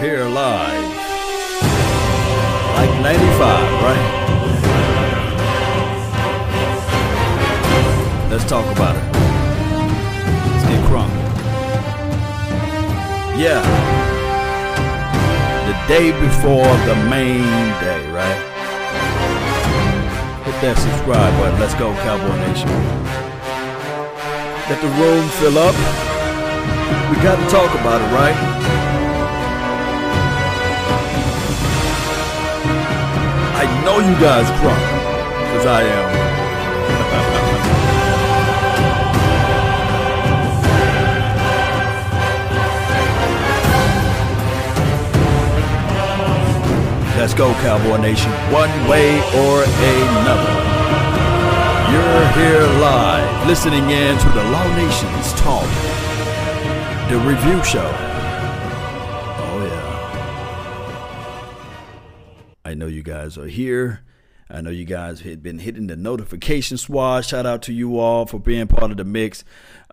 here live. Like 95, right? Let's talk about it. Let's get crunk. Yeah. The day before the main day, right? Hit that subscribe button. Let's go, Cowboy Nation. Let the room fill up. We got to talk about it, right? Know you guys crunk, because I am. Let's go, Cowboy Nation. One way or another. You're here live, listening in to the Law Nations Talk, the review show. Guys are here. I know you guys have been hitting the notification squad. Shout out to you all for being part of the mix.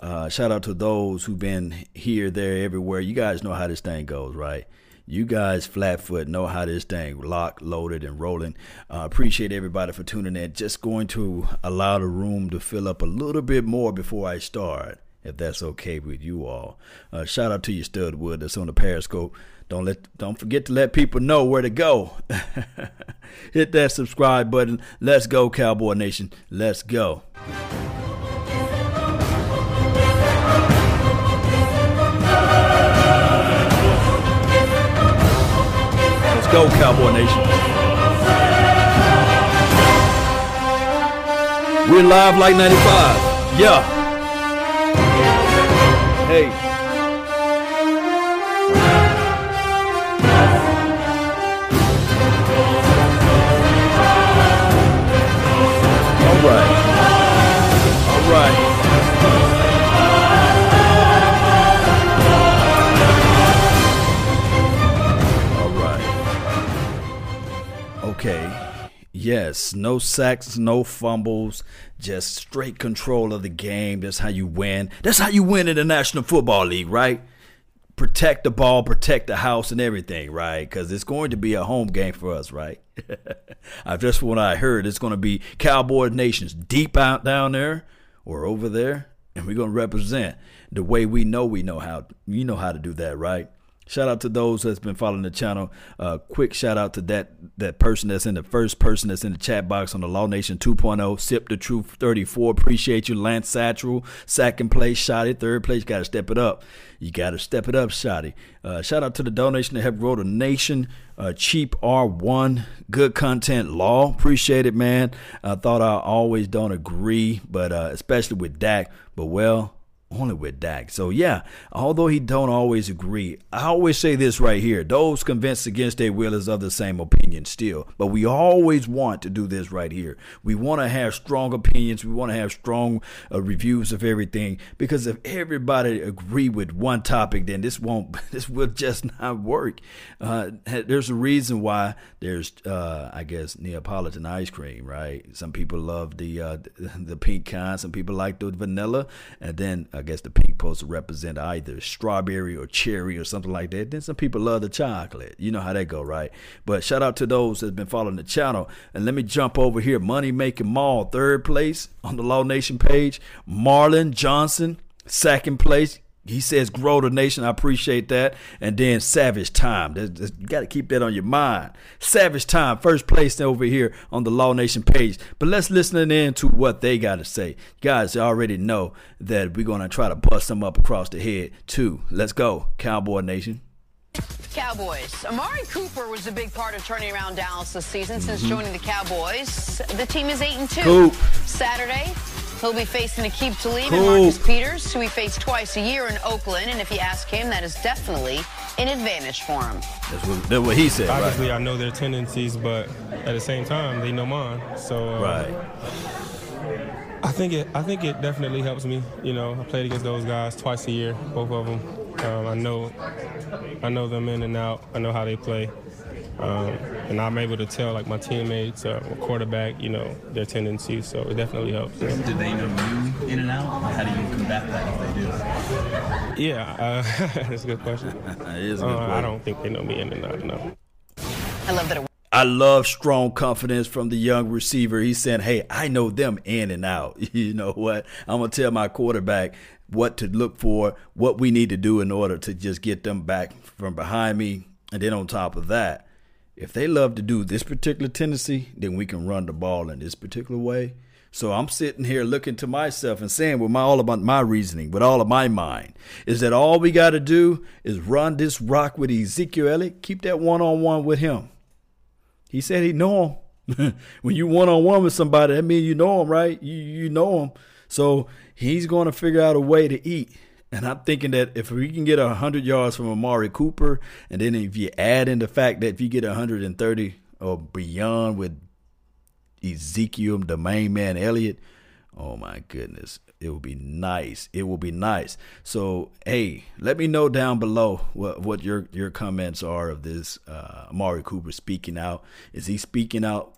Uh, shout out to those who've been here, there, everywhere. You guys know how this thing goes, right? You guys, Flatfoot, know how this thing locked, loaded, and rolling. Uh, appreciate everybody for tuning in. Just going to allow the room to fill up a little bit more before I start, if that's okay with you all. Uh, shout out to you, Studwood, that's on the Periscope. Don't let, don't forget to let people know where to go. Hit that subscribe button. Let's go, Cowboy Nation. Let's go. Let's go, Cowboy Nation. We're live like 95. Yeah. Hey. Okay. Yes, no sacks, no fumbles, just straight control of the game. That's how you win. That's how you win in the National Football League, right? Protect the ball, protect the house, and everything, right? Because it's going to be a home game for us, right? I just what I heard. It's going to be Cowboy Nations deep out down there or over there, and we're going to represent the way we know we know how. You know how to do that, right? Shout out to those that's been following the channel. Uh, quick shout out to that that person that's in the first person that's in the chat box on the Law Nation 2.0. Sip the Truth 34. Appreciate you, Lance Satchel. Second place, Shotty. Third place, got to step it up. You got to step it up, Shotty. Uh, shout out to the donation that helped grow the nation. Uh, Cheap R1, good content law. Appreciate it, man. I thought I always don't agree, but uh, especially with Dak. But well, only with Dak. So yeah, although he don't always agree, I always say this right here: those convinced against their will is of the same opinion still. But we always want to do this right here. We want to have strong opinions. We want to have strong uh, reviews of everything because if everybody agree with one topic, then this won't. This will just not work. Uh, there's a reason why there's, uh, I guess, Neapolitan ice cream, right? Some people love the uh, the pink kind. Some people like the vanilla, and then I guess the pink to represent either strawberry or cherry or something like that. Then some people love the chocolate. You know how that go, right? But shout out to those that's been following the channel. And let me jump over here. Money Making Mall, third place on the Law Nation page. Marlon Johnson, second place. He says, grow the nation. I appreciate that. And then Savage Time. you got to keep that on your mind. Savage Time, first place over here on the Law Nation page. But let's listen in to what they got to say. Guys, you already know that we're going to try to bust them up across the head, too. Let's go, Cowboy Nation. Cowboys. Amari Cooper was a big part of turning around Dallas this season since Mm-hmm. joining the Cowboys. The team is 8 and 2. Coop. Saturday, he'll be facing Aqib Talib and Marcus Peters, who he faced twice a year in Oakland. And if you ask him, that is definitely an advantage for him. That's what, that's what he said, Obviously, right? I know their tendencies, but at the same time, they know mine. So uh, Right. I think it. I think it definitely helps me. You know, I played against those guys twice a year, both of them. Um, I know, I know them in and out. I know how they play. Um, and I'm able to tell like my teammates uh, or quarterback, you know, their tendencies. So it definitely helps. Do they know you in and out? How do you combat that if they do? Yeah, uh, that's a good question. it is a good uh, I don't think they know me in and out. No. I love that. I love strong confidence from the young receiver. He's saying, "Hey, I know them in and out. You know what? I'm gonna tell my quarterback what to look for, what we need to do in order to just get them back from behind me. And then on top of that, if they love to do this particular tendency, then we can run the ball in this particular way. So I'm sitting here looking to myself and saying with my all about my reasoning, with all of my mind, is that all we got to do is run this rock with Ezekiel Elliott, keep that one on one with him. He said he know him. when you one on one with somebody, that means you know him, right? You you know him. So he's going to figure out a way to eat. And I'm thinking that if we can get 100 yards from Amari Cooper, and then if you add in the fact that if you get 130 or beyond with Ezekiel, the main man, Elliott, oh my goodness, it will be nice. It will be nice. So, hey, let me know down below what, what your, your comments are of this uh, Amari Cooper speaking out. Is he speaking out,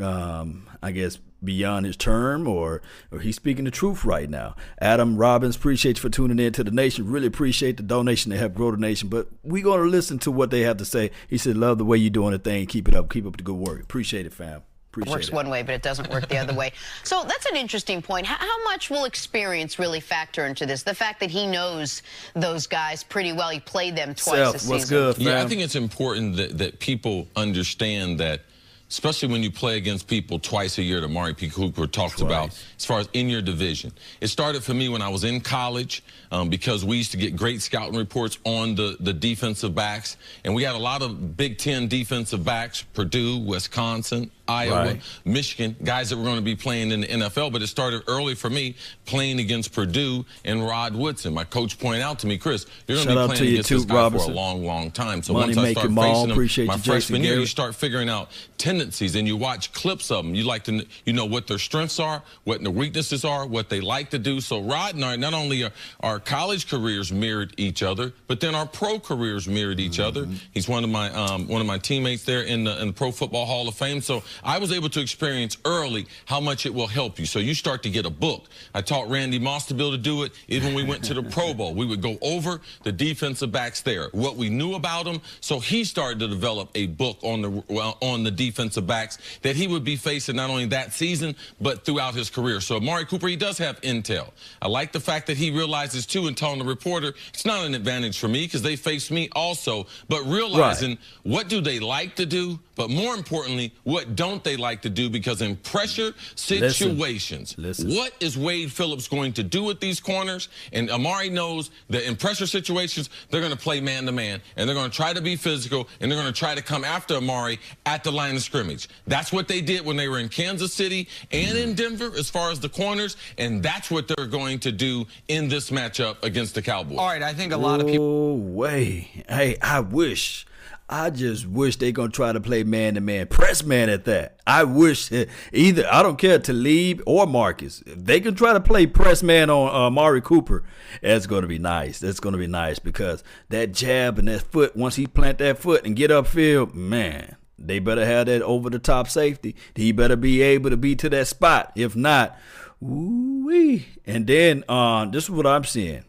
um, I guess, beyond his term or or he's speaking the truth right now. Adam Robbins, appreciate you for tuning in to the nation. Really appreciate the donation to help grow the nation. But we're gonna listen to what they have to say. He said, Love the way you're doing the thing. Keep it up. Keep up the good work. Appreciate it, fam. Appreciate works it. Works one way, but it doesn't work the other way. So that's an interesting point. How, how, much will experience really factor into this? The fact that he knows those guys pretty well. He played them twice Self, this what's season. Good, yeah, I think it's important that, that people understand that – especially when you play against people twice a year that Mari P. Cooper talks twice. about, as far as in your division. It started for me when I was in college um, because we used to get great scouting reports on the, the defensive backs. And we had a lot of Big Ten defensive backs, Purdue, Wisconsin, Iowa, right. Michigan, guys that were going to be playing in the NFL. But it started early for me playing against Purdue and Rod Woodson. My coach pointed out to me, Chris, you're going to be playing against this guy Robinson. for a long, long time. So Money once I start facing him, my you, freshman year, you start figuring out tendencies and you watch clips of them. You like to, you know what their strengths are, what their weaknesses are, what they like to do. So Rod and I, not only are our college careers mirrored each other, but then our pro careers mirrored each mm -hmm. other. He's one of my um, one of my teammates there in the, in the Pro Football Hall of Fame. So I was able to experience early how much it will help you. So you start to get a book. I taught Randy Moss to be able to do it. Even when we went to the Pro Bowl, we would go over the defensive backs there, what we knew about them. So he started to develop a book on the well, on the defensive backs that he would be facing not only that season but throughout his career. So Amari Cooper, he does have intel. I like the fact that he realizes too, and telling the reporter, it's not an advantage for me because they face me also. But realizing right. what do they like to do, but more importantly, what don't they like to do? Because in pressure situations, Listen. Listen. what is Wade Phillips going to do with these corners? And Amari knows that in pressure situations, they're going to play man to man, and they're going to try to be physical, and they're going to try to come after Amari at the line of scrimmage. That's what they did when they were in Kansas City and in Denver, as far as the corners, and that's what they're going to do in this matchup against the Cowboys. All right, I think a lot of people. Oh, way. Hey, I wish I just wish they gonna try to play man to man, press man at that. I wish either I don't care Talib or Marcus, if they can try to play press man on uh, Mari Cooper, that's gonna be nice. That's gonna be nice because that jab and that foot, once he plant that foot and get upfield, man, they better have that over the top safety. He better be able to be to that spot. If not, ooh And then uh, this is what I'm seeing,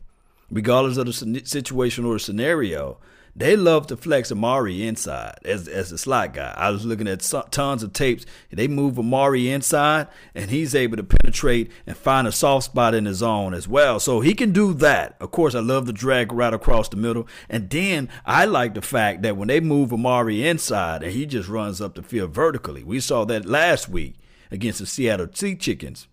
regardless of the situation or the scenario they love to flex Amari inside as as a slot guy. I was looking at tons of tapes. They move Amari inside, and he's able to penetrate and find a soft spot in his zone as well. So he can do that. Of course, I love the drag right across the middle. And then I like the fact that when they move Amari inside and he just runs up the field vertically. We saw that last week against the Seattle Sea Chickens.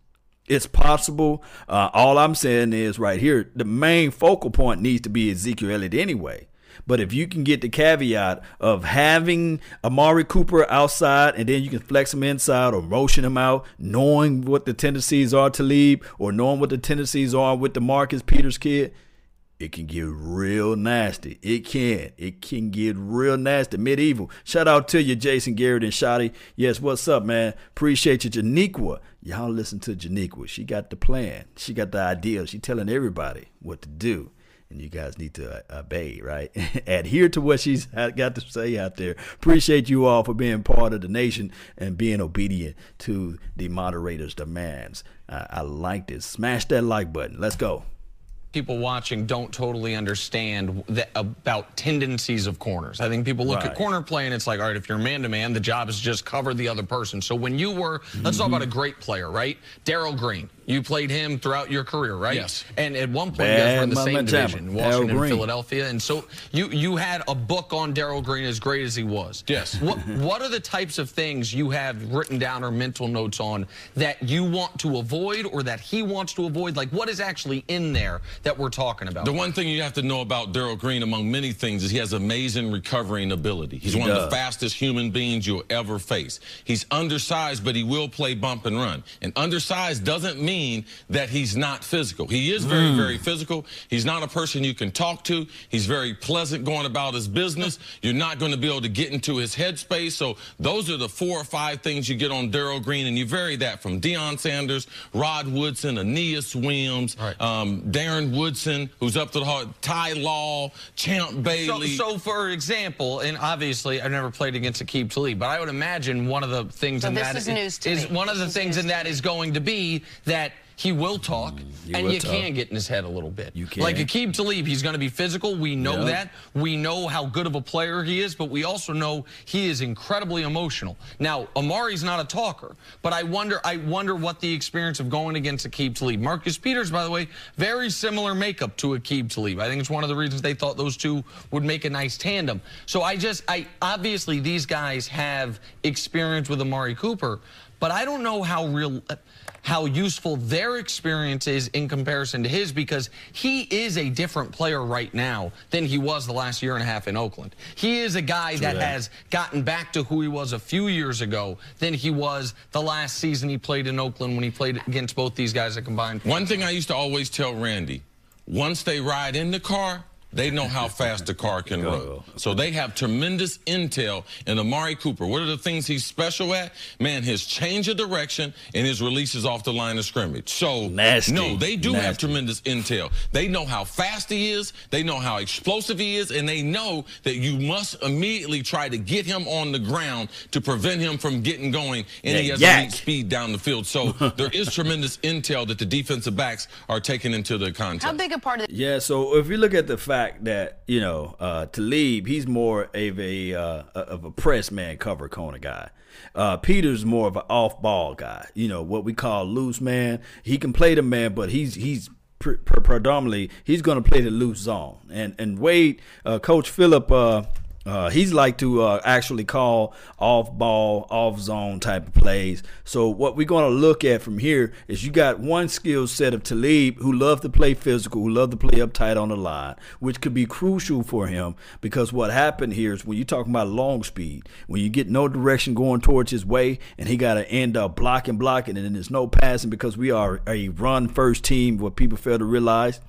It's possible. Uh, all I'm saying is right here, the main focal point needs to be Ezekiel Elliott anyway. But if you can get the caveat of having Amari Cooper outside and then you can flex him inside or motion him out, knowing what the tendencies are to leave or knowing what the tendencies are with the Marcus Peters kid, it can get real nasty. It can. It can get real nasty. Medieval. Shout out to you, Jason Garrett and Shotty. Yes, what's up, man? Appreciate you, Janiqua. Y'all listen to Janiqua. She got the plan. She got the idea. She telling everybody what to do. And you guys need to uh, obey, right? Adhere to what she's got to say out there. Appreciate you all for being part of the nation and being obedient to the moderator's demands. Uh, I like this. Smash that like button. Let's go people watching don't totally understand that, about tendencies of corners. I think people look right. at corner play and it's like, all right, if you're man to man, the job is just cover the other person. So when you were, mm-hmm. let's talk about a mm-hmm. great player, right? Darrell Green. You played him throughout your career, right? Yes. And at one point, Bad you guys were in the same division, Washington and Philadelphia. And so you you had a book on Darrell Green as great as he was. Yes. What what are the types of things you have written down or mental notes on that you want to avoid or that he wants to avoid? Like what is actually in there that we're talking about? The one thing you have to know about Darrell Green, among many things, is he has amazing recovering ability. He's he one does. of the fastest human beings you'll ever face. He's undersized, but he will play bump and run. And undersized doesn't mean that he's not physical. He is very, mm. very physical. He's not a person you can talk to. He's very pleasant going about his business. You're not going to be able to get into his headspace. So those are the four or five things you get on Darrell Green, and you vary that from Deion Sanders, Rod Woodson, Aeneas Williams, right. um, Darren Woodson, who's up to the heart, Ty Law, Champ Bailey. So, so, for example, and obviously I've never played against Aqib Talib, but I would imagine one of the things so in that is, is one of the things in that is going to be that he will talk, and you talk. can get in his head a little bit. You can. Like Aqib Talib, he's going to be physical. We know yep. that. We know how good of a player he is, but we also know he is incredibly emotional. Now, Amari's not a talker, but I wonder, I wonder what the experience of going against Aqib Talib. Marcus Peters, by the way, very similar makeup to Aqib Talib. I think it's one of the reasons they thought those two would make a nice tandem. So I just, I obviously these guys have experience with Amari Cooper, but I don't know how real how useful their experience is in comparison to his because he is a different player right now than he was the last year and a half in Oakland. He is a guy that has gotten back to who he was a few years ago than he was the last season he played in Oakland when he played against both these guys that combined. One thing I used to always tell Randy, once they ride in the car, they know how fast the car can run. So they have tremendous intel in Amari Cooper. What are the things he's special at? Man, his change of direction and his releases off the line of scrimmage. So, Nasty. no, they do Nasty. have tremendous intel. They know how fast he is, they know how explosive he is, and they know that you must immediately try to get him on the ground to prevent him from getting going, and yeah, he has yak. elite speed down the field. So there is tremendous intel that the defensive backs are taking into the contest. How big a part of Yeah, so if you look at the fact fact that you know uh, Talib, he's more of a uh, of a press man cover corner guy. Uh, Peter's more of an off ball guy. You know what we call loose man. He can play the man, but he's he's pre- predominantly he's going to play the loose zone. And and Wade, uh, Coach Philip uh, he's like to uh, actually call off ball, off zone type of plays. So what we're going to look at from here is you got one skill set of Talib who love to play physical, who love to play up tight on the line, which could be crucial for him because what happened here is when you're talking about long speed, when you get no direction going towards his way and he got to end up blocking, blocking, and then there's no passing because we are a run first team. What people fail to realize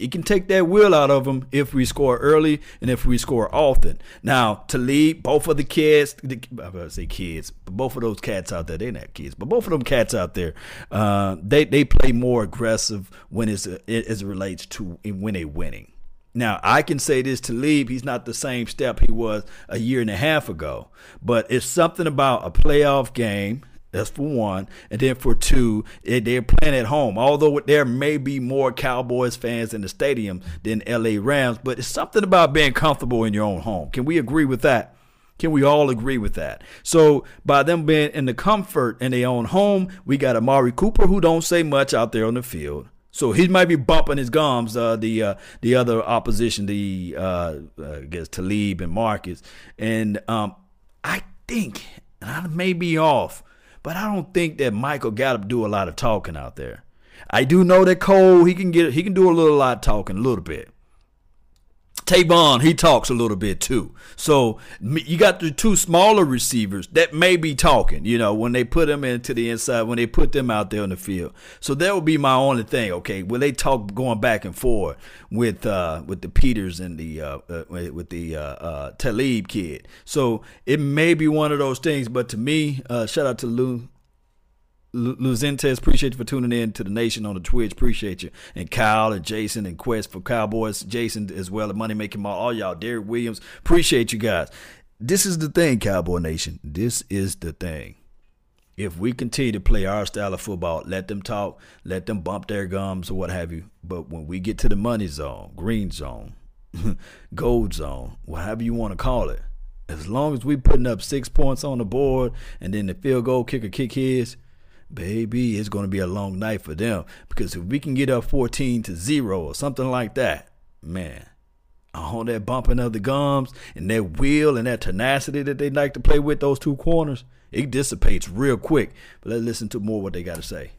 he can take that will out of them if we score early and if we score often. Now, to lead both of the kids, the, I say kids, but both of those cats out there, they're not kids, but both of them cats out there, uh, they they play more aggressive when it's as it relates to when they're winning. Now, I can say this to Talib, he's not the same step he was a year and a half ago, but it's something about a playoff game that's for one. And then for two, they're playing at home. Although there may be more Cowboys fans in the stadium than LA Rams, but it's something about being comfortable in your own home. Can we agree with that? Can we all agree with that? So by them being in the comfort in their own home, we got Amari Cooper who don't say much out there on the field. So he might be bumping his gums. Uh, the uh, the other opposition, the uh, I guess Talib and Marcus, and um, I think, and I may be off, but I don't think that Michael Gallup do a lot of talking out there. I do know that Cole he can get he can do a little lot talking a little bit. Tavon, he talks a little bit too. So you got the two smaller receivers that may be talking, you know, when they put them into the inside, when they put them out there on the field. So that would be my only thing. Okay, will they talk going back and forth with uh, with the Peters and the uh, uh, with the uh, uh, Talib kid? So it may be one of those things. But to me, uh, shout out to Lou Luzentes, appreciate you for tuning in to the nation on the Twitch. Appreciate you. And Kyle and Jason and Quest for Cowboys. Jason as well, and Money Making Mall. All y'all, Derek Williams. Appreciate you guys. This is the thing, Cowboy Nation. This is the thing. If we continue to play our style of football, let them talk, let them bump their gums or what have you. But when we get to the money zone, green zone, gold zone, whatever you want to call it, as long as we putting up six points on the board and then the field goal kicker kick his, baby, it's going to be a long night for them. Because if we can get up 14 to 0 or something like that, man, all that bumping of the gums and that will and that tenacity that they like to play with those two corners, it dissipates real quick. But let's listen to more what they got to say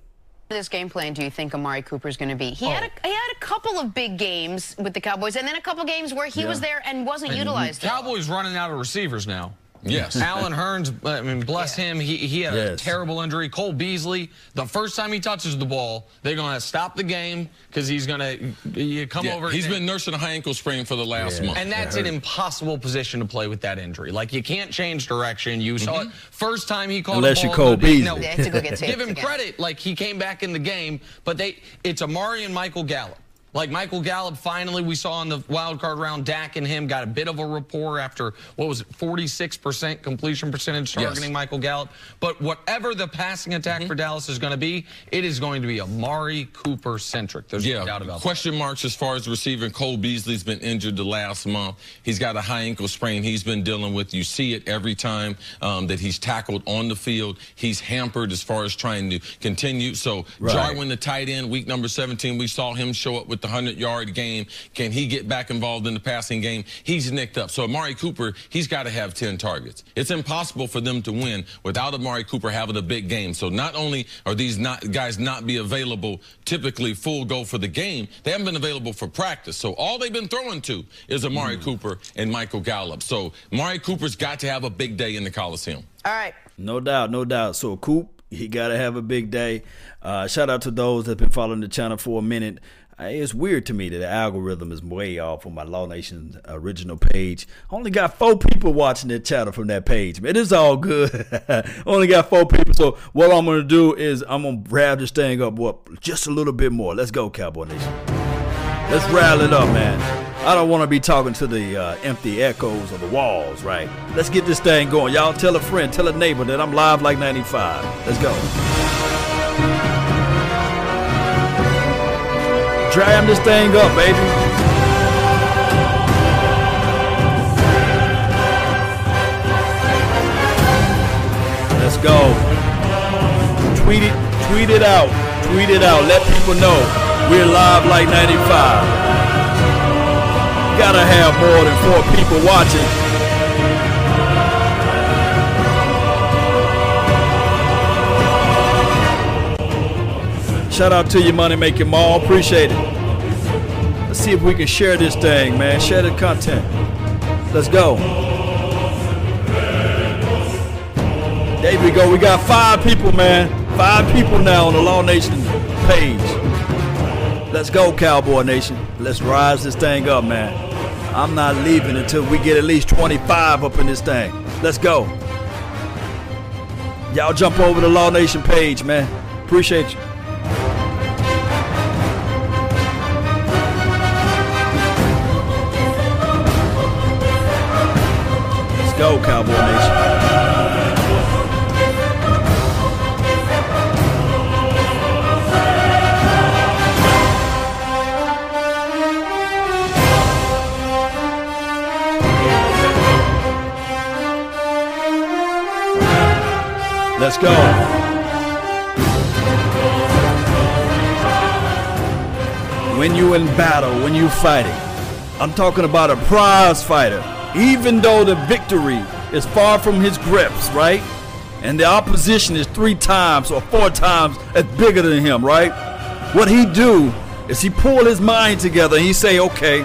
this game plan do you think Amari Cooper is going to be? He, oh. had a, he had a couple of big games with the Cowboys, and then a couple games where he yeah. was there and wasn't and utilized. Cowboys running out of receivers now. Yes. Allen Hurns, I mean, bless yeah. him. He, he had yes. a terrible injury. Cole Beasley, the first time he touches the ball, they're going to stop the game because he's going to come yeah. over. He's been nursing a high ankle sprain for the last yeah. month. And that's an impossible position to play with that injury. Like, you can't change direction. You mm-hmm. saw it first time he called Unless you're Cole Beasley. No, give him credit. Like, he came back in the game, but they it's Amari and Michael Gallup. Like Michael Gallup, finally, we saw in the wild card round, Dak and him got a bit of a rapport after, what was it, 46% completion percentage targeting yes. Michael Gallup. But whatever the passing attack mm -hmm. for Dallas is going to be, it is going to be Amari Cooper centric. There's yeah, no doubt about it. question that. marks as far as receiving. Cole Beasley's been injured the last month. He's got a high ankle sprain he's been dealing with. You see it every time um, that he's tackled on the field. He's hampered as far as trying to continue. So right. Jarwin, the tight end, week number 17, we saw him show up with the 100 yard game. Can he get back involved in the passing game? He's nicked up. So Amari Cooper, he's got to have 10 targets. It's impossible for them to win without Amari Cooper having a big game. So not only are these not, guys not be available typically full go for the game, they haven't been available for practice. So all they've been throwing to is Amari mm. Cooper and Michael Gallup. So Amari Cooper's got to have a big day in the Coliseum. All right. No doubt, no doubt. So Coop, he got to have a big day. Uh, shout out to those that have been following the channel for a minute. It's weird to me that the algorithm is way off on my Law Nation original page. Only got four people watching that channel from that page. Man, it's all good. Only got four people. So what I'm gonna do is I'm gonna grab this thing up what just a little bit more. Let's go, Cowboy Nation. Let's rile it up, man. I don't want to be talking to the uh, empty echoes of the walls, right? Let's get this thing going. Y'all tell a friend, tell a neighbor that I'm live like 95. Let's go. Dram this thing up, baby. Let's go. Tweet it, tweet it out. Tweet it out. Let people know we're live like 95. Gotta have more than four people watching. Shout out to you, Money Making Mall. Appreciate it. Let's see if we can share this thing, man. Share the content. Let's go. There we go. We got five people, man. Five people now on the Law Nation page. Let's go, Cowboy Nation. Let's rise this thing up, man. I'm not leaving until we get at least 25 up in this thing. Let's go. Y'all jump over the Law Nation page, man. Appreciate you. Go, Cowboy. Let's go. When you in battle, when you fighting, I'm talking about a prize fighter even though the victory is far from his grips, right? And the opposition is three times or four times as bigger than him, right? What he do is he pull his mind together and he say, okay,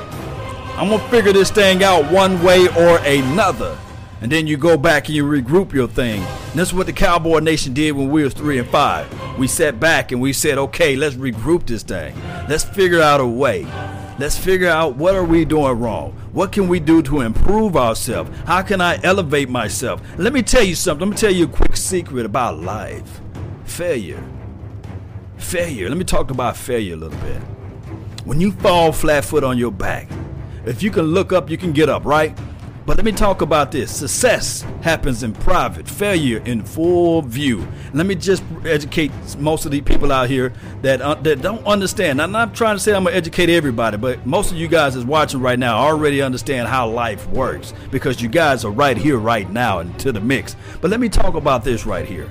I'm gonna figure this thing out one way or another. And then you go back and you regroup your thing. And that's what the Cowboy Nation did when we was three and five. We sat back and we said, okay, let's regroup this thing. Let's figure out a way. Let's figure out what are we doing wrong? What can we do to improve ourselves? How can I elevate myself? Let me tell you something. Let me tell you a quick secret about life. failure. Failure. Let me talk about failure a little bit. When you fall flat foot on your back, if you can look up, you can get up, right? But let me talk about this. Success happens in private, failure in full view. Let me just educate most of the people out here that uh, that don't understand. I'm not trying to say I'm gonna educate everybody, but most of you guys is watching right now already understand how life works because you guys are right here, right now, into the mix. But let me talk about this right here.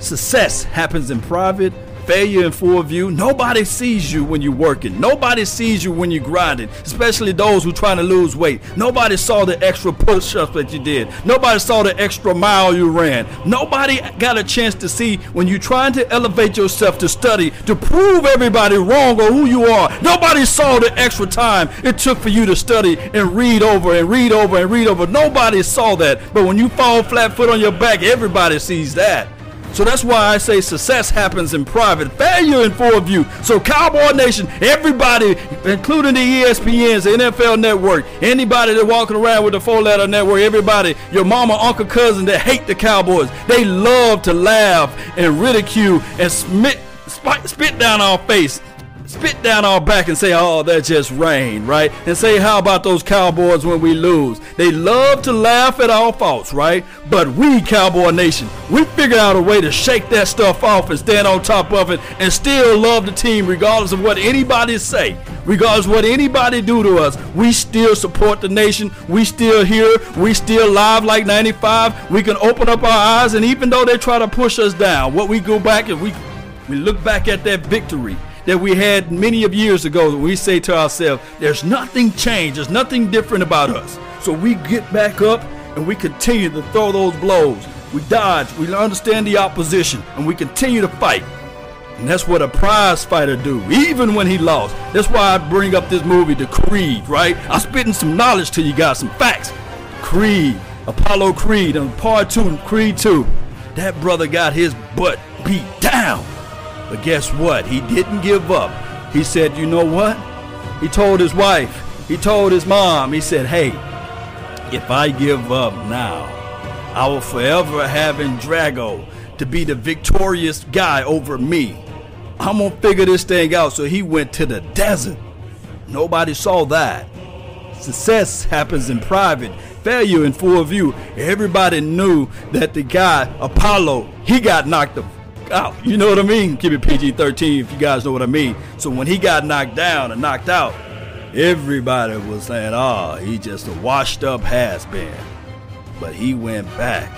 Success happens in private, failure in full view. Nobody sees you when you're working. Nobody sees you when you're grinding, especially those who trying to lose weight. Nobody saw the extra push-ups that you did. Nobody saw the extra mile you ran. Nobody got a chance to see when you're trying to elevate yourself to study to prove everybody wrong or who you are. Nobody saw the extra time it took for you to study and read over and read over and read over. Nobody saw that. But when you fall flat foot on your back, everybody sees that. So that's why I say success happens in private, failure in full view. So Cowboy Nation, everybody, including the ESPNs, the NFL Network, anybody that walking around with the four-letter network, everybody, your mama, uncle, cousin that hate the Cowboys, they love to laugh and ridicule and spit, spit down our face spit down our back and say, oh, that just rain, right? And say, how about those Cowboys when we lose? They love to laugh at our faults, right? But we, Cowboy Nation, we figure out a way to shake that stuff off and stand on top of it and still love the team regardless of what anybody say. Regardless what anybody do to us, we still support the nation. We still here. We still live like 95. We can open up our eyes and even though they try to push us down, what we go back and we we look back at that victory that we had many of years ago we say to ourselves, there's nothing changed, there's nothing different about us. So we get back up and we continue to throw those blows. We dodge, we understand the opposition, and we continue to fight. And that's what a prize fighter do, even when he lost. That's why I bring up this movie, The Creed, right? I'm spitting some knowledge to you guys, some facts. Creed, Apollo Creed, and part two, Creed 2. That brother got his butt beat down. But guess what? He didn't give up. He said, You know what? He told his wife, he told his mom, he said, Hey, if I give up now, I will forever have Drago to be the victorious guy over me. I'm gonna figure this thing out. So he went to the desert. Nobody saw that. Success happens in private, failure in full view. Everybody knew that the guy, Apollo, he got knocked the out. You know what I mean? Keep it PG 13 if you guys know what I mean. So when he got knocked down and knocked out, everybody was saying, oh, he just a washed up has been. But he went back.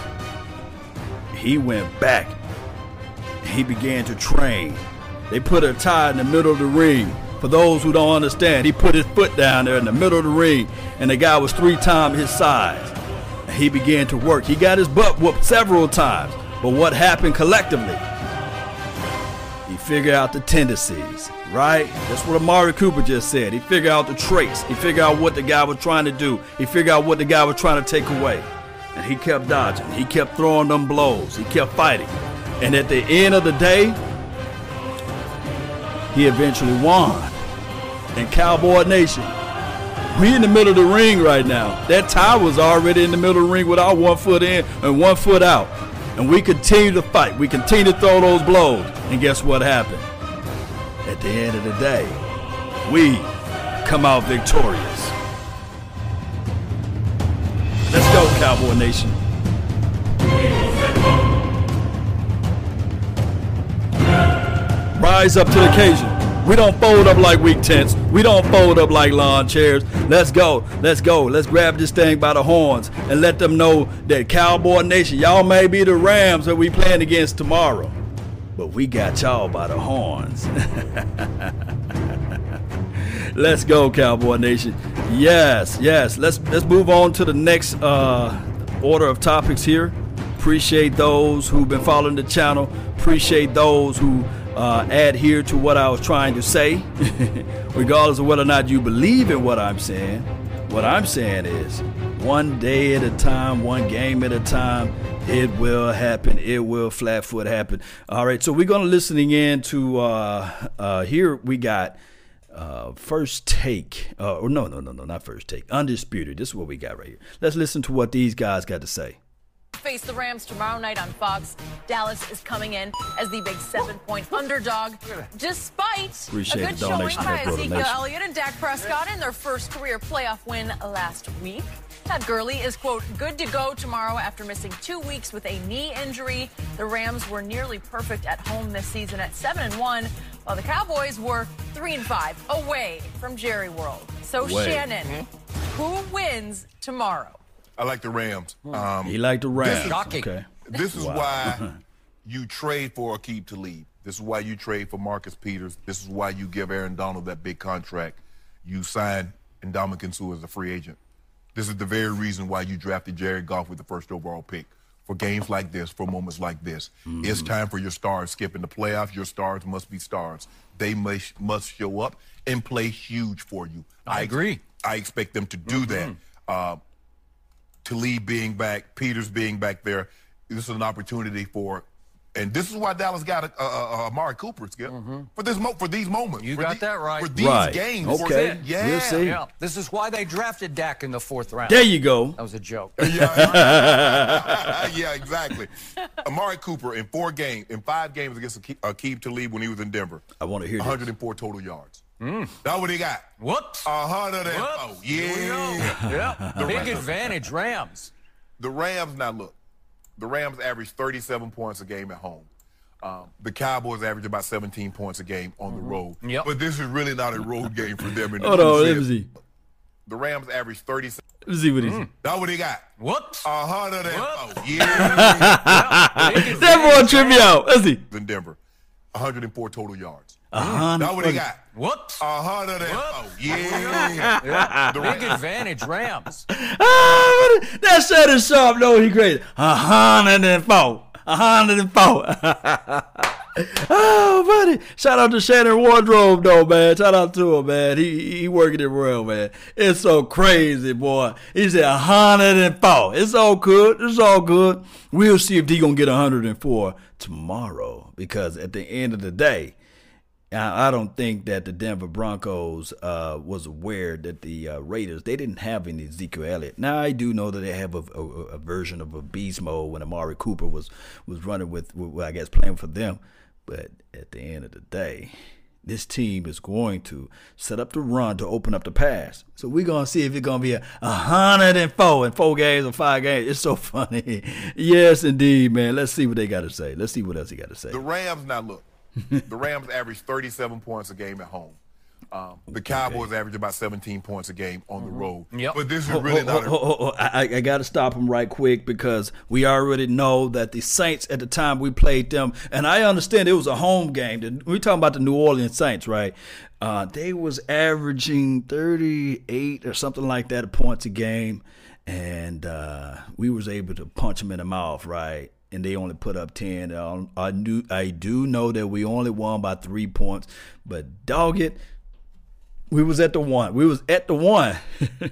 He went back. He began to train. They put a tie in the middle of the ring. For those who don't understand, he put his foot down there in the middle of the ring, and the guy was three times his size. And he began to work. He got his butt whooped several times. But what happened collectively? Figure out the tendencies, right? That's what Amari Cooper just said. He figured out the traits. He figured out what the guy was trying to do. He figured out what the guy was trying to take away. And he kept dodging. He kept throwing them blows. He kept fighting. And at the end of the day, he eventually won. And Cowboy Nation, we in the middle of the ring right now. That tie was already in the middle of the ring with our one foot in and one foot out. And we continue to fight. We continue to throw those blows. And guess what happened? At the end of the day, we come out victorious. Let's go, Cowboy Nation. Rise up to the occasion. We don't fold up like weak tents. We don't fold up like lawn chairs. Let's go. Let's go. Let's grab this thing by the horns and let them know that Cowboy Nation, y'all may be the Rams that we playing against tomorrow. But we got y'all by the horns. let's go, Cowboy Nation. Yes, yes. Let's let's move on to the next uh, order of topics here. Appreciate those who've been following the channel. Appreciate those who uh, adhere to what I was trying to say, regardless of whether or not you believe in what I'm saying. What I'm saying is one day at a time, one game at a time. It will happen. It will flat foot happen. All right, so we're going to listening in to uh, uh, here we got uh, first take. Uh, or no, no, no, no, not first take. Undisputed. This is what we got right here. Let's listen to what these guys got to say. Face the Rams tomorrow night on Fox. Dallas is coming in as the big seven-point underdog, despite Appreciate a good showing by Ezekiel Elliott and Dak Prescott in their first career playoff win last week. Todd Gurley is, quote, good to go tomorrow after missing two weeks with a knee injury. The Rams were nearly perfect at home this season at 7 and 1, while the Cowboys were 3 and 5 away from Jerry World. So, Away. Shannon, who wins tomorrow? I like the Rams. Um, He like the Rams. Shocking. Okay. this is why you trade for Aqib Talib. This is why you trade for Marcus Peters. This is why you give Aaron Donald that big contract. You sign Ndamukong Suh as a free agent. This is the very reason why you drafted Jared Goff with the first overall pick. For games like this, for moments like this, it's time for your stars. Skip in the playoffs, your stars must be stars. They must must show up and play huge for you. I agree. I expect them to do that. Uh, Talib being back, Peters being back there, this is an opportunity for, and this is why Dallas got a, a, a Amari Cooper, Skip, for this mo- for these moments. You for got the- that right. For these Right. games. Okay. the- yeah. We'll see. Yeah, this is why they drafted Dak in the fourth round. There you go. That was a joke. Yeah, yeah, exactly. Amari Cooper in four games, in five games against Ake- Aqib Talib when he was in Denver. I want to hear this. 104 total yards. Mm. That's what he got. Whoops. 104. Whoops. Here we go. Yeah. Yeah. Big advantage, Rams. The Rams, now look, the Rams average 37 points a game at home. Um, the Cowboys average about 17 points a game on the mm-hmm. road. Yep. But this is really not a road game for them. In the Hold on, let me see. The Rams average 37. Let me see what he mm. said. That's what he got. Whoops. 104. Yeah. Big That boy advantage, trip me out. Let's see. in Denver. 104 total yards. A hundred That's what he fucking- got. Whoops. 104. Yeah. The Big advantage, Rams. Ah, what a- that Shannon Sharpe, no, he crazy. A hundred and four. A hundred and four. oh, buddy. Shout out to Shannon Wardrobe, though, man. Shout out to him, man. He he working it well, man. It's so crazy, boy. He said a hundred and four. It's all good. It's all good. We'll see if he gonna get a hundred and four tomorrow. Because at the end of the day, I don't think that the Denver Broncos uh, was aware that the uh, Raiders they didn't have any Ezekiel Elliott. Now I do know that they have a, a, a version of a beast mode when Amari Cooper was was running with, with I guess playing for them. But at the end of the day, this team is going to set up the run to open up the pass. So we're gonna see if it's gonna be a, a hundred and four in four games or five games. It's so funny. yes, indeed, man. Let's see what they got to say. Let's see what else he got to say. The Rams, now look, the Rams average 37 points a game at home. Um, the Cowboys average about 17 points a game on the road. Yep. But this is really not. Oh, oh, oh, oh, I, I got to stop him right quick because we already know that the Saints at the time we played them, and I understand it was a home game. We're talking about the New Orleans Saints, right? Uh, they was averaging 38 or something like that points a game, and uh, we was able to punch them in the mouth, right? And they only put up 10. Uh, I knew, I do know that we only won by three points, but dog it, we was at the one. We was at the one.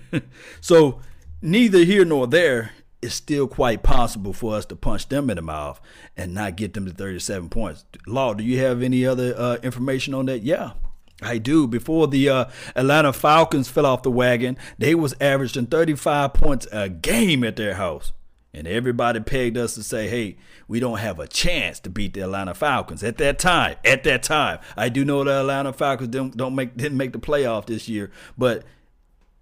so neither here nor there. It's still quite possible for us to punch them in the mouth and not get them to 37 points. Law, do you have any other uh, information on that? Yeah. I do. Before the uh, Atlanta Falcons fell off the wagon, they was averaging 35 points a game at their house. And everybody pegged us to say, hey, we don't have a chance to beat the Atlanta Falcons at that time. At that time. I do know the Atlanta Falcons don't, don't make didn't make the playoff this year, but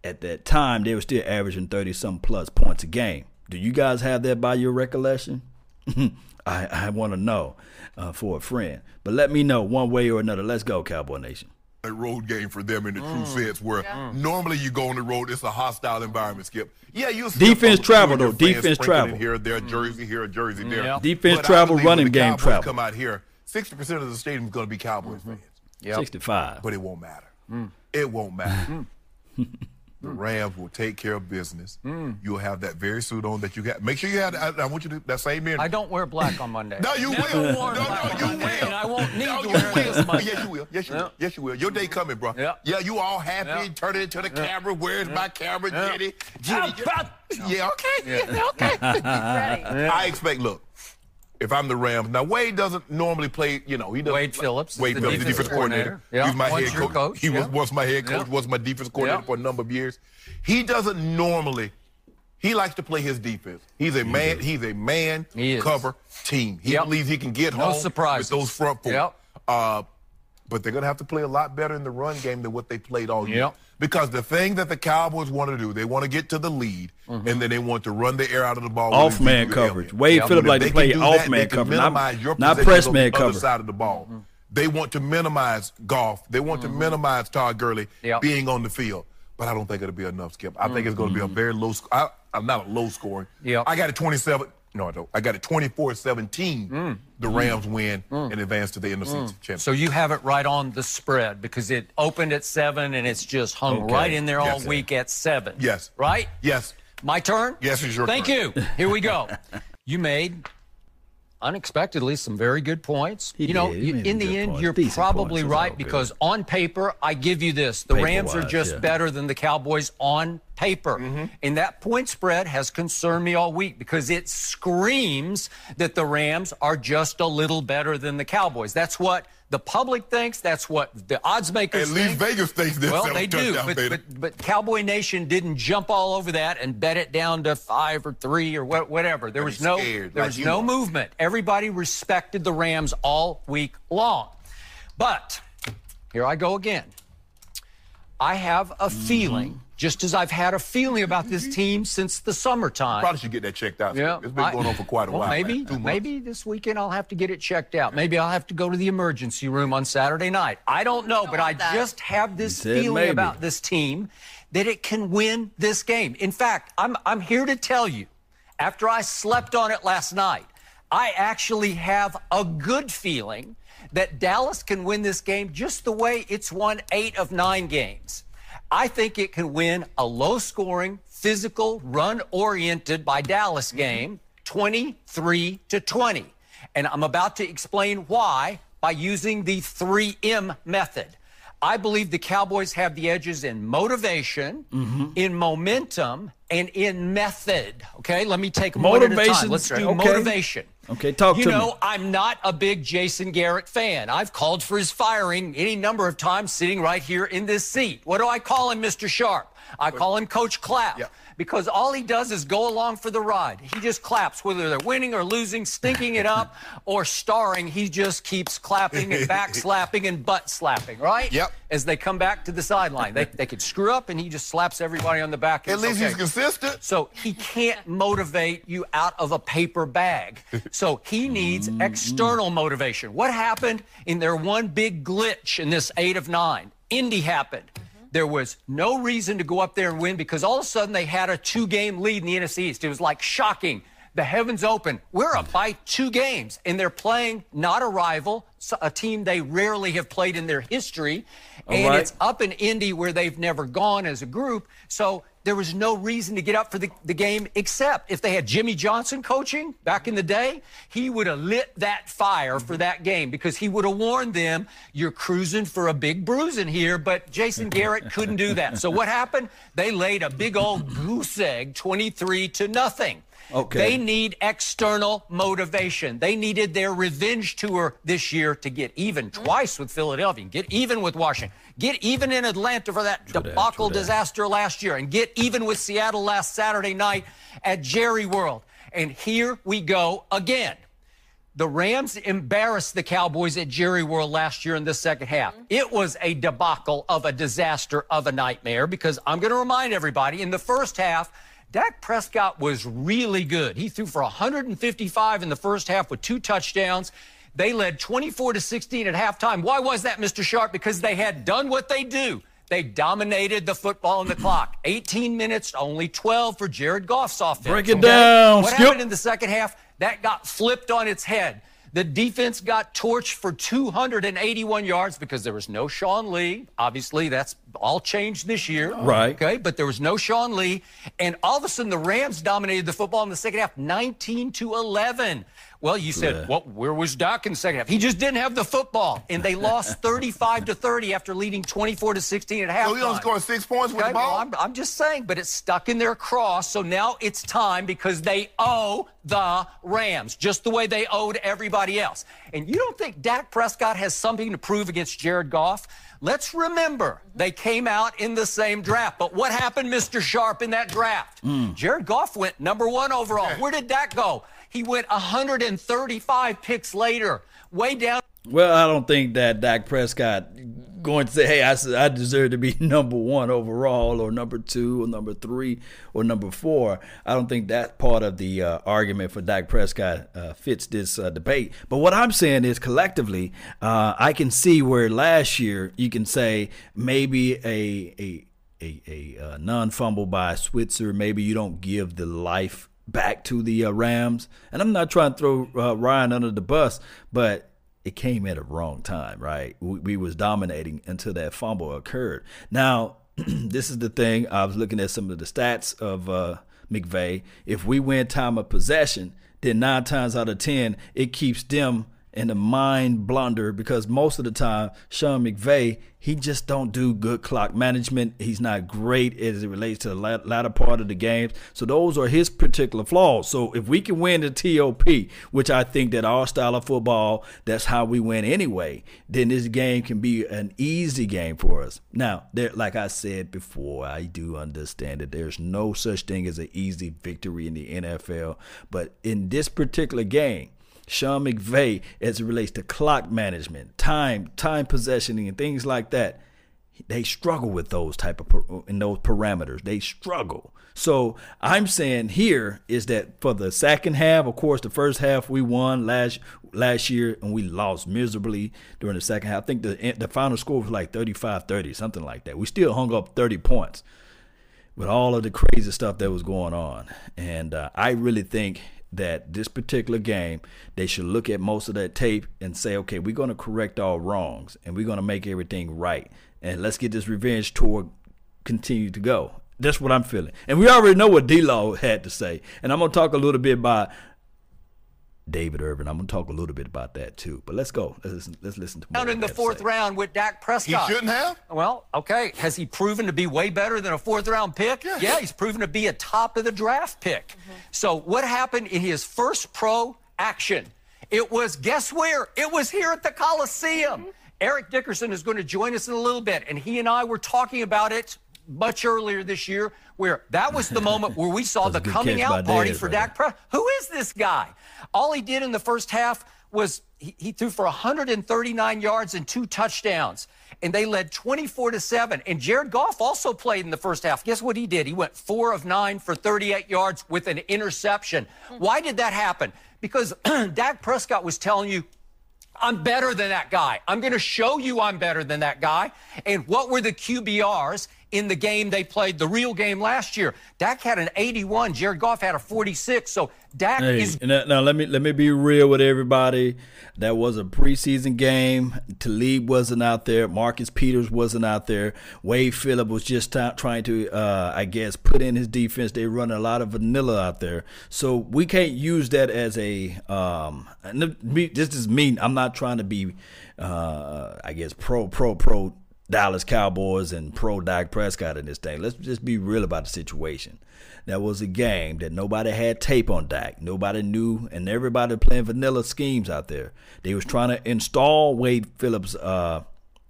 at that time they were still averaging 30 some plus points a game. Do you guys have that by your recollection? I, I want to know uh, for a friend. But let me know one way or another. Let's go, Cowboy Nation. A road game for them in the Mm. true sense where normally you go on the road, it's a hostile environment, Skip. Yeah, you Defense travel, though. Defense travel. Here, there, mm. jersey here, a jersey there. Yeah. Defense But travel, believe when running the game Cowboys travel. Come out here, sixty percent of the stadium is going to be Cowboys mm-hmm. fans, Yep. 65. but it won't matter. Mm. It won't matter. Mm. the mm. Rams will take care of business. Mm. You'll have that very suit on that you got. Make sure you have. I, I want you to that same energy. I don't wear black on Monday. No, you Never will. No, no, you will. And I won't need No, to you wear will. this Monday. Yes, you will. Yes, you Yeah. will. Yes, you will. Your day coming, bro. Yeah. Yeah, you all happy. Yeah. Turn it into the camera. Where's my camera, Yeah. Jenny? Jenny. about- Yeah, okay. Yeah. okay. Ready. I expect. Look, if I'm the Rams now, Wade doesn't normally play. You know, he doesn't. Wade Phillips, Wade the Phillips, the defense coordinator. coordinator. Yeah. He was my Once head coach. coach, He was once my head coach. Yeah. Was my defense coordinator for a number of years. He doesn't normally He likes to play his defense. He's a man. He's a man He cover team. He Yep. believes he can get No home surprises. with those front four. Yep. Uh, but they're gonna have to play a lot better in the run game than what they played all year. Yep. Because the thing that the Cowboys want to do, they want to get to the lead, Mm-hmm. and then they want to run the air out of the ball. Off man coverage. Wade Yeah, Phillip but like to they play off that, man coverage, not- your not press man the other side of the ball. They want to minimize Goff. They want to minimize Todd Gurley Mm-hmm. Yep. being on the field. But I don't think it'll be enough, Skip. I think it's going to be a very low. sc- I, I'm not a low scoring. Mm-hmm. Yep. I got it 27. No, I don't. I got it 24-17. Mm. Mm. The Rams win mm. and advance to the NFC championship. Mm. So you have it right on the spread because it opened at seven and it's just hung Okay. right in there all Yes, sir. week at seven. Yes. Right? yes. My turn? Yes, it's your turn. Thank turn. you. Here we go. you made unexpectedly some very good points. He you know, did. You- in the end, points. you're Decent probably right right good. because on paper, I give you this. The Rams are just yeah. better than the Cowboys on paper. Mm-hmm. And that point spread has concerned me all week because it screams that the Rams are just a little better than the Cowboys. That's what the public thinks. That's what the odds makers At least think. Vegas thinks this. Well, they do, but, but but Cowboy Nation didn't jump all over that and bet it down to five or three or what, whatever. There was no scared there like was no are. movement. Everybody respected the Rams all week long. But here I go again. I have a Mm-hmm. feeling, just as I've had a feeling about this mm-hmm. team since the summertime. Probably should get that checked out. Yeah, It's been I- going on for quite a well, while. Maybe, man. Maybe this weekend I'll have to get it checked out. Maybe I'll have to go to the emergency room on Saturday night. I don't know, but I that. just have this feeling maybe. about this team that it can win this game. In fact, I'm I'm here to tell you, after I slept on it last night, I actually have a good feeling that Dallas can win this game just the way it's won eight of nine games. I think it can win a low scoring, physical, run oriented by Dallas mm-hmm. game 23 to 20. And I'm about to explain why by using the 3M method. I believe the Cowboys have the edges in motivation, mm-hmm. in momentum, and in method. Okay, let me take them one at a time. Motivation, Let's do okay. motivation. Okay, talk to me. you to know, me. I'm not a big Jason Garrett fan. I've called for his firing any number of times sitting right here in this seat. What do I call him, Mr. Sharpe? I call him Coach Clap. Yeah. Because all he does is go along for the ride. He just claps, whether they're winning or losing, stinking it up, or starring. He just keeps clapping and back slapping and butt slapping, right? Yep. As they come back to the sideline. They, they could screw up and he just slaps everybody on the back. At least okay. he's consistent. So he can't motivate you out of a paper bag. So he needs external motivation. What happened in their one big glitch in this eight of nine? Indy happened. Mm-hmm. There was no reason to go up there and win because all of a sudden they had a two game lead in the NFC East. It was like shocking. The heavens open. We're up by two games, and they're playing not a rival, a team they rarely have played in their history. And right. it's up in Indy where they've never gone as a group. So there was no reason to get up for the, the game except if they had Jimmy Johnson coaching back in the day, he would have lit that fire for that game because he would have warned them, you're cruising for a big bruising here. But Jason Garrett couldn't do that. So what happened? They laid a big old goose egg 23 to nothing. Okay. They need external motivation. They needed their revenge tour this year to get even twice with Philadelphia, get even with Washington, get even in Atlanta for that that, debacle true that. disaster last year, and get even with Seattle last Saturday night at Jerry World. And here we go again. The Rams embarrassed the Cowboys at Jerry World last year in the second half. Mm-hmm. It was a debacle of a disaster of a nightmare because I'm going to remind everybody in the first half, Dak Prescott was really good. He threw for 155 in the first half with two touchdowns. They led 24 to 16 at halftime. Why was that, Mr. Sharpe? Because they had done what they do. They dominated the football and the clock. 18 minutes, only 12 for Jared Goff's offense. Break it okay? down, What Skip. happened in the second half? That got flipped on its head. The defense got torched for 281 yards because there was no Sean Lee. Obviously, that's all changed this year. Oh. Right. Okay, but there was no Sean Lee. And all of a sudden, the Rams dominated the football in the second half, 19 to 11. Well, you said, Yeah. well, where was Dak in the second half? He just didn't have the football. And they lost 35 to 30 after leading 24 to 16 at halftime. So he only scored six points with the ball. well, I'm, I'm just saying, but it's stuck in their cross. So now it's time because they owe the Rams, just the way they owed everybody else. And you don't think Dak Prescott has something to prove against Jared Goff? Let's remember they came out in the same draft. But what happened, Mr. Sharpe, in that draft? Mm. Jared Goff went number one overall. Where did Dak go? He went 135 picks later, way down. Well, I don't think that Dak Prescott going to say, hey, I, I deserve to be number one overall, or number two, or number three, or number four. I don't think that part of the uh, argument for Dak Prescott uh, fits this uh, debate. But what I'm saying is, collectively, uh, I can see where last year you can say maybe a a a, a uh, non fumble by Switzer, maybe you don't give the life back to the uh, Rams. And I'm not trying to throw Ryan under the bus, but it came at a wrong time, right? We, we was dominating until that fumble occurred. Now, this is the thing. I was looking at some of the stats of uh, McVay. If we win time of possession, then nine times out of ten, it keeps them in a mind blunder because most of the time Sean McVay he just don't do good clock management. He's not great as it relates to the latter part of the games. So those are his particular flaws. So if we can win the TOP, which I think that our style of football, that's how we win anyway, then this game can be an easy game for us. Now, there, like I said before, I do understand that there's no such thing as an easy victory in the NFL. But in this particular game, Sean McVay as it relates to clock management, time, time possessioning, and things like that. They struggle with those type of in those parameters. They struggle. So I'm saying here is that for the second half, of course, the first half we won last last year and we lost miserably during the second half. I think the the final score was like 35-30, something like that. We still hung up 30 points with all of the crazy stuff that was going on. And uh, I really think that this particular game, they should look at most of that tape and say, okay, we're going to correct all wrongs and we're going to make everything right. And let's get this revenge tour continue to go. That's what I'm feeling. And we already know what D Law had to say. And I'm going to talk a little bit about David Irvin. I'm going to talk a little bit about that too. But let's go. Let's listen, let's listen to more. Down in the fourth round with Dak Prescott. He shouldn't have. Well, okay. Has he proven to be way better than a fourth round pick? Yeah, yeah he's proven to be a top of the draft pick. Mm-hmm. So what happened in his first pro action? It was guess where? It was here at the Coliseum. Mm-hmm. Eric Dickerson is going to join us in a little bit, and he and I were talking about it much earlier this year, where that was the moment where we saw the coming out party for right Dak Prescott. Who is this guy? All he did in the first half was he, he, threw for 139 yards and two touchdowns, and they led 24 to seven. And Jared Goff also played in the first half. Guess what he did? He went four of nine for 38 yards with an interception. Hmm. Why did that happen? Because Dak Prescott was telling you, I'm better than that guy. I'm going to show you I'm better than that guy. And what were the QBRs? In the game they played, the real game last year. Dak had an 81. Jared Goff had a 46. So Dak hey, is. Now let me let me be real with everybody. That was a preseason game. Talib wasn't out there. Marcus Peters wasn't out there. Wade Phillip was just t- trying to, uh, I guess, put in his defense. They run a lot of vanilla out there, so we can't use that as a. Um, this is me. I'm not trying to be, uh, I guess, pro pro pro Dallas Cowboys and pro Dak Prescott in this thing. Let's just be real about the situation. That was a game that nobody had tape on Dak. Nobody knew, and everybody playing vanilla schemes out there. They was trying to install Wade Phillips' uh,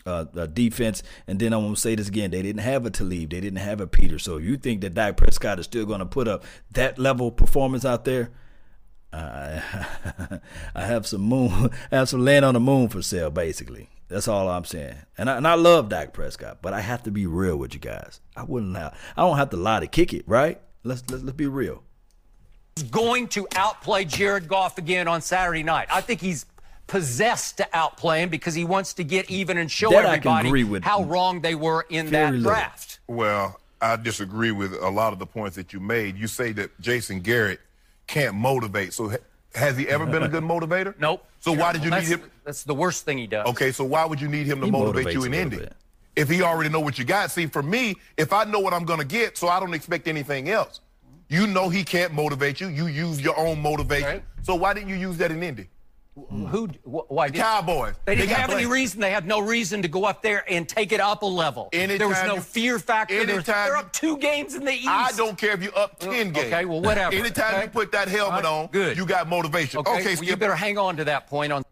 uh, uh, defense, and then I'm gonna say this again: they didn't have a Talib, they didn't have a Peter. So you think that Dak Prescott is still to put up that level of performance out there? I have some moon, I have some land on the moon for sale, basically. That's all I'm saying. And I, and I love Dak Prescott, but I have to be real with you guys. I wouldn't have. I don't have to lie to kick it, right? Let's let's, let's be real. He's going to outplay Jared Goff again on Saturday night. I think he's possessed to outplay him because he wants to get even and show that everybody how wrong they were in that little. draft. Well, I disagree with a lot of the points that you made. You say that Jason Garrett can't motivate. So has he ever been a good motivator? Nope. So why did you need him? That's the worst thing he does. Okay, so why would you need him to he motivate you in Indy? Bit. If he already know what you got. See, for me, if I know what I'm going to get, so I don't expect anything else. You know he can't motivate you. You use your own motivation. Right. So why didn't you use that in Indy? Mm. Who? wh- Why? The Cowboys. They didn't They have any reason. They had no reason to go up there and take it up a level. there was no fear factor. There was- anytime they're up two games in the East. I don't care if you're up uh, 10 games. Okay, well, whatever. Anytime okay? you put that helmet right, on, good. you got motivation. Okay, Okay, well, you better hang on to that point on.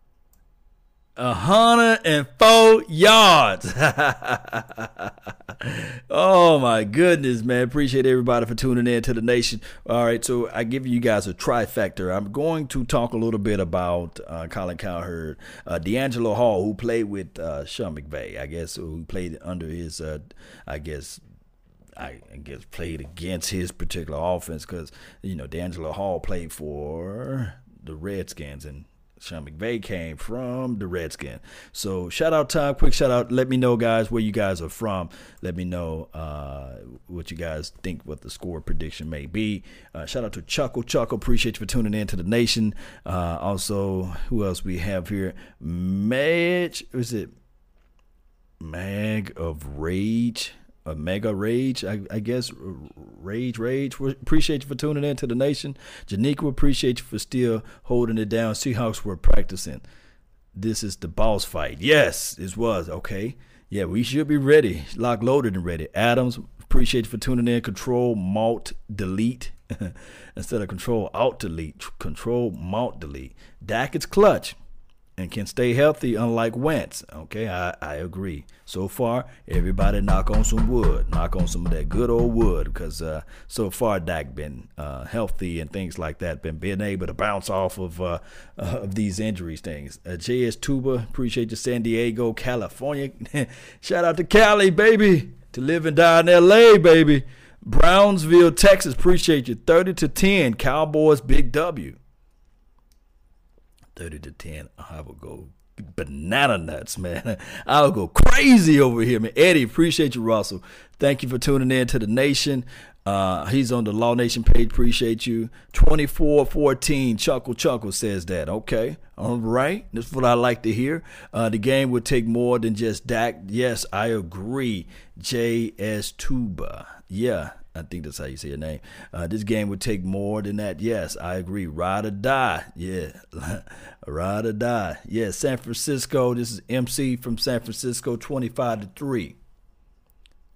A hundred and four yards. oh my goodness, man! Appreciate everybody for tuning in to the nation. All right, so I give you guys a trifecta. I'm going to talk a little bit about uh, Colin Cowherd, uh, DeAngelo Hall, who played with uh, Sean McVay, I guess, who played under his, uh, I guess, I guess played against his particular offense because you know DeAngelo Hall played for the Redskins and Sean McVay came from the Redskins. So shout out Tom, quick shout out. Let me know guys where you guys are from. Let me know uh, what you guys think what the score prediction may be. Uh, shout out to Chuckle Chuckle. Appreciate you for tuning in to the nation. Uh, also, who else we have here? Madge, is it Mag of Rage? A mega rage, I, I guess. Rage, rage. We appreciate you for tuning in to the nation. Janika, appreciate you for still holding it down. Seahawks were practicing. This is the boss fight. Yes, it was. Okay. Yeah, we should be ready. Lock loaded and ready. Adams, appreciate you for tuning in. Control, Malt, Delete. Instead of Control, Alt, Delete. Control, Malt, Delete. Dak is clutch and can stay healthy, unlike Wentz. Okay, I, I agree. So far, everybody knock on some wood, knock on some of that good old wood, because uh, so far Dak been uh, healthy and things like that, been being able to bounce off of uh, of these injuries things. JS Tuba, appreciate you, San Diego, California. Shout out to Cali, baby, to live and die in L.A., baby. Brownsville, Texas, appreciate you. 30 to 10, Cowboys, big W. 30 to 10, I will go banana nuts, man. I'll go crazy over here, man. Eddie, appreciate you, Russell. Thank you for tuning in to the nation. Uh, he's on the Law Nation page. Appreciate you. 24-14, Chuckle Chuckle says that. Okay. All right. That's what I like to hear. Uh, the game would take more than just Dak. Yes, I agree. J.S. Tuba. Yeah, I think that's how you say your name. Uh, this game would take more than that. Yes, I agree. Ride or die. Yeah. Ride or die. Yeah, San Francisco. This is MC from San Francisco, 25 to 3.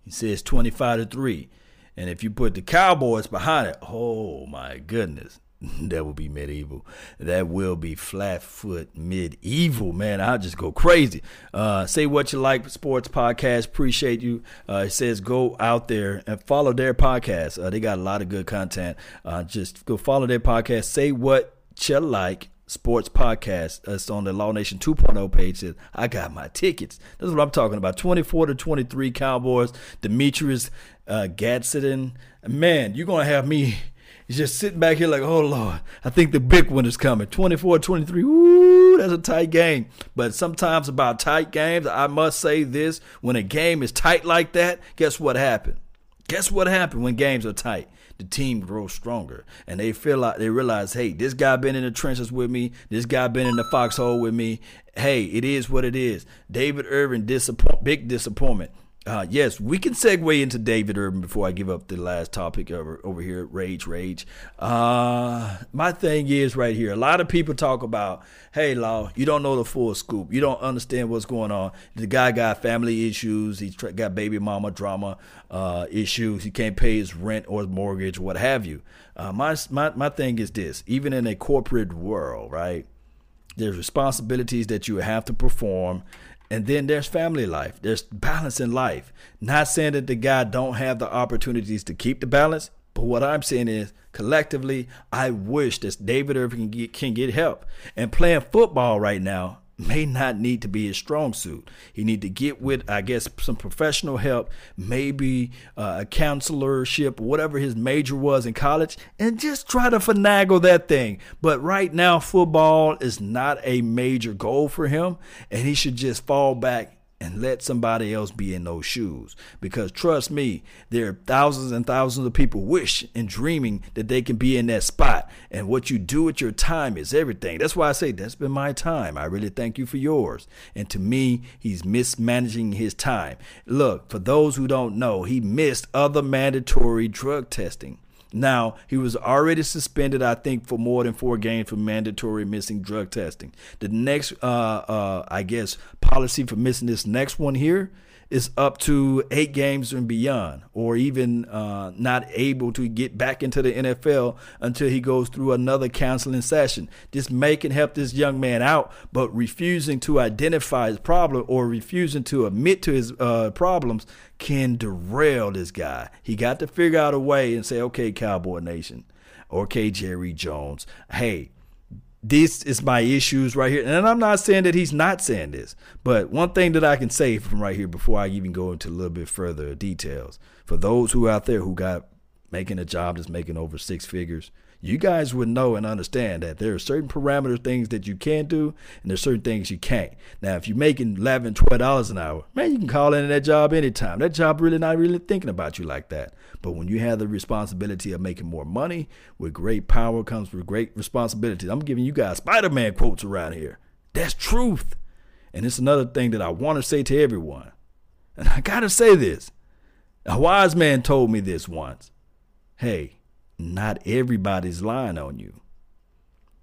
He says 25 to 3. And if you put the Cowboys behind it, oh my goodness. That will be medieval. That will be flat foot medieval, man. I'll just go crazy. Uh, say what you like, sports podcast. Appreciate you. Uh, it says go out there and follow their podcast. Uh, they got a lot of good content. Uh, just go follow their podcast. Say what you like. Sports podcast. It's on the Law Nation 2.0 page. Says, I got my tickets. That's what I'm talking about. 24 to 23 Cowboys. Demetrius uh, Gadsden. Man, you're going to have me just sitting back here like, oh, Lord, I think the big one is coming. 24 23. Woo, that's a tight game. But sometimes about tight games, I must say this when a game is tight like that, guess what happened? Guess what happened when games are tight? The team grows stronger, and they feel like they realize, hey, this guy been in the trenches with me. This guy been in the foxhole with me. Hey, it is what it is. David Irvin, disappoint, big disappointment. Uh, yes, we can segue into David Irving before I give up the last topic over, over here, rage, rage. Uh, my thing is right here. A lot of people talk about, hey, Law, you don't know the full scoop. You don't understand what's going on. The guy got family issues. He's got baby mama drama uh, issues. He can't pay his rent or his mortgage, what have you. Uh, my, my, my thing is this, even in a corporate world, right? There's responsibilities that you have to perform and then there's family life. There's balance in life. Not saying that the guy don't have the opportunities to keep the balance, but what I'm saying is collectively, I wish that David Irving can get, can get help. And playing football right now may not need to be his strong suit. He need to get with, I guess, some professional help, maybe uh, a counselorship, whatever his major was in college, and just try to finagle that thing. But right now, football is not a major goal for him, and he should just fall back and let somebody else be in those shoes. Because trust me, there are thousands and thousands of people wish and dreaming that they can be in that spot. And what you do with your time is everything. That's why I say that's been my time. I really thank you for yours. And to me, he's mismanaging his time. Look, for those who don't know, he missed other mandatory drug testing. Now, he was already suspended, I think, for more than four games for mandatory missing drug testing. The next, uh, uh, I guess, policy for missing this next one here is up to eight games and beyond, or even uh, not able to get back into the NFL until he goes through another counseling session. This may can help this young man out, but refusing to identify his problem or refusing to admit to his uh, problems can derail this guy. He got to figure out a way and say, okay, Cowboy Nation, okay, Jerry Jones, hey, this is my issues right here. And I'm not saying that he's not saying this, but one thing that I can say from right here before I even go into a little bit further details for those who out there who got making a job that's making over six figures, you guys would know and understand that there are certain parameter things that you can do and there's certain things you can't. Now, if you're making 11 $12 an hour, man, you can call in that job anytime. That job really not really thinking about you like that. But when you have the responsibility of making more money, with great power comes with great responsibility. I'm giving you guys Spider-Man quotes around here. That's truth. And it's another thing that I want to say to everyone. And I got to say this. A wise man told me this once. Hey, not everybody's lying on you.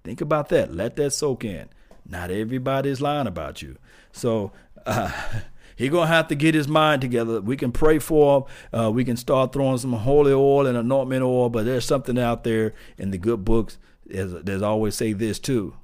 Think about that. Let that soak in. Not everybody's lying about you. So uh, he gonna have to get his mind together. We can pray for him. Uh, we can start throwing some holy oil and anointment oil. But there's something out there in the good books. There's always say this too.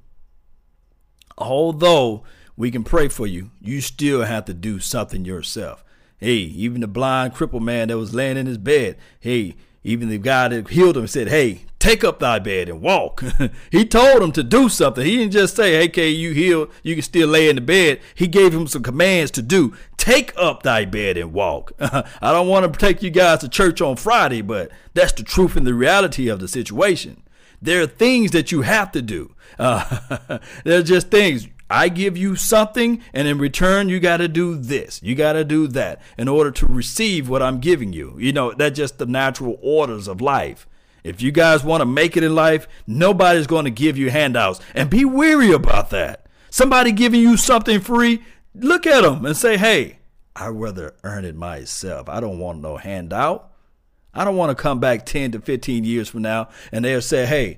Although we can pray for you, you still have to do something yourself. Hey, even the blind crippled man that was laying in his bed. Hey, even the guy that healed him said, Hey, take up thy bed and walk. he told him to do something. He didn't just say, Hey, okay, you healed, you can still lay in the bed. He gave him some commands to do. Take up thy bed and walk. I don't want to take you guys to church on Friday, but that's the truth and the reality of the situation. There are things that you have to do. Uh, they're just things. I give you something, and in return, you got to do this. You got to do that in order to receive what I'm giving you. You know, that's just the natural orders of life. If you guys want to make it in life, nobody's going to give you handouts. And be weary about that. Somebody giving you something free, look at them and say, hey, I'd rather earn it myself. I don't want no handout. I don't want to come back 10 to 15 years from now and they'll say, hey,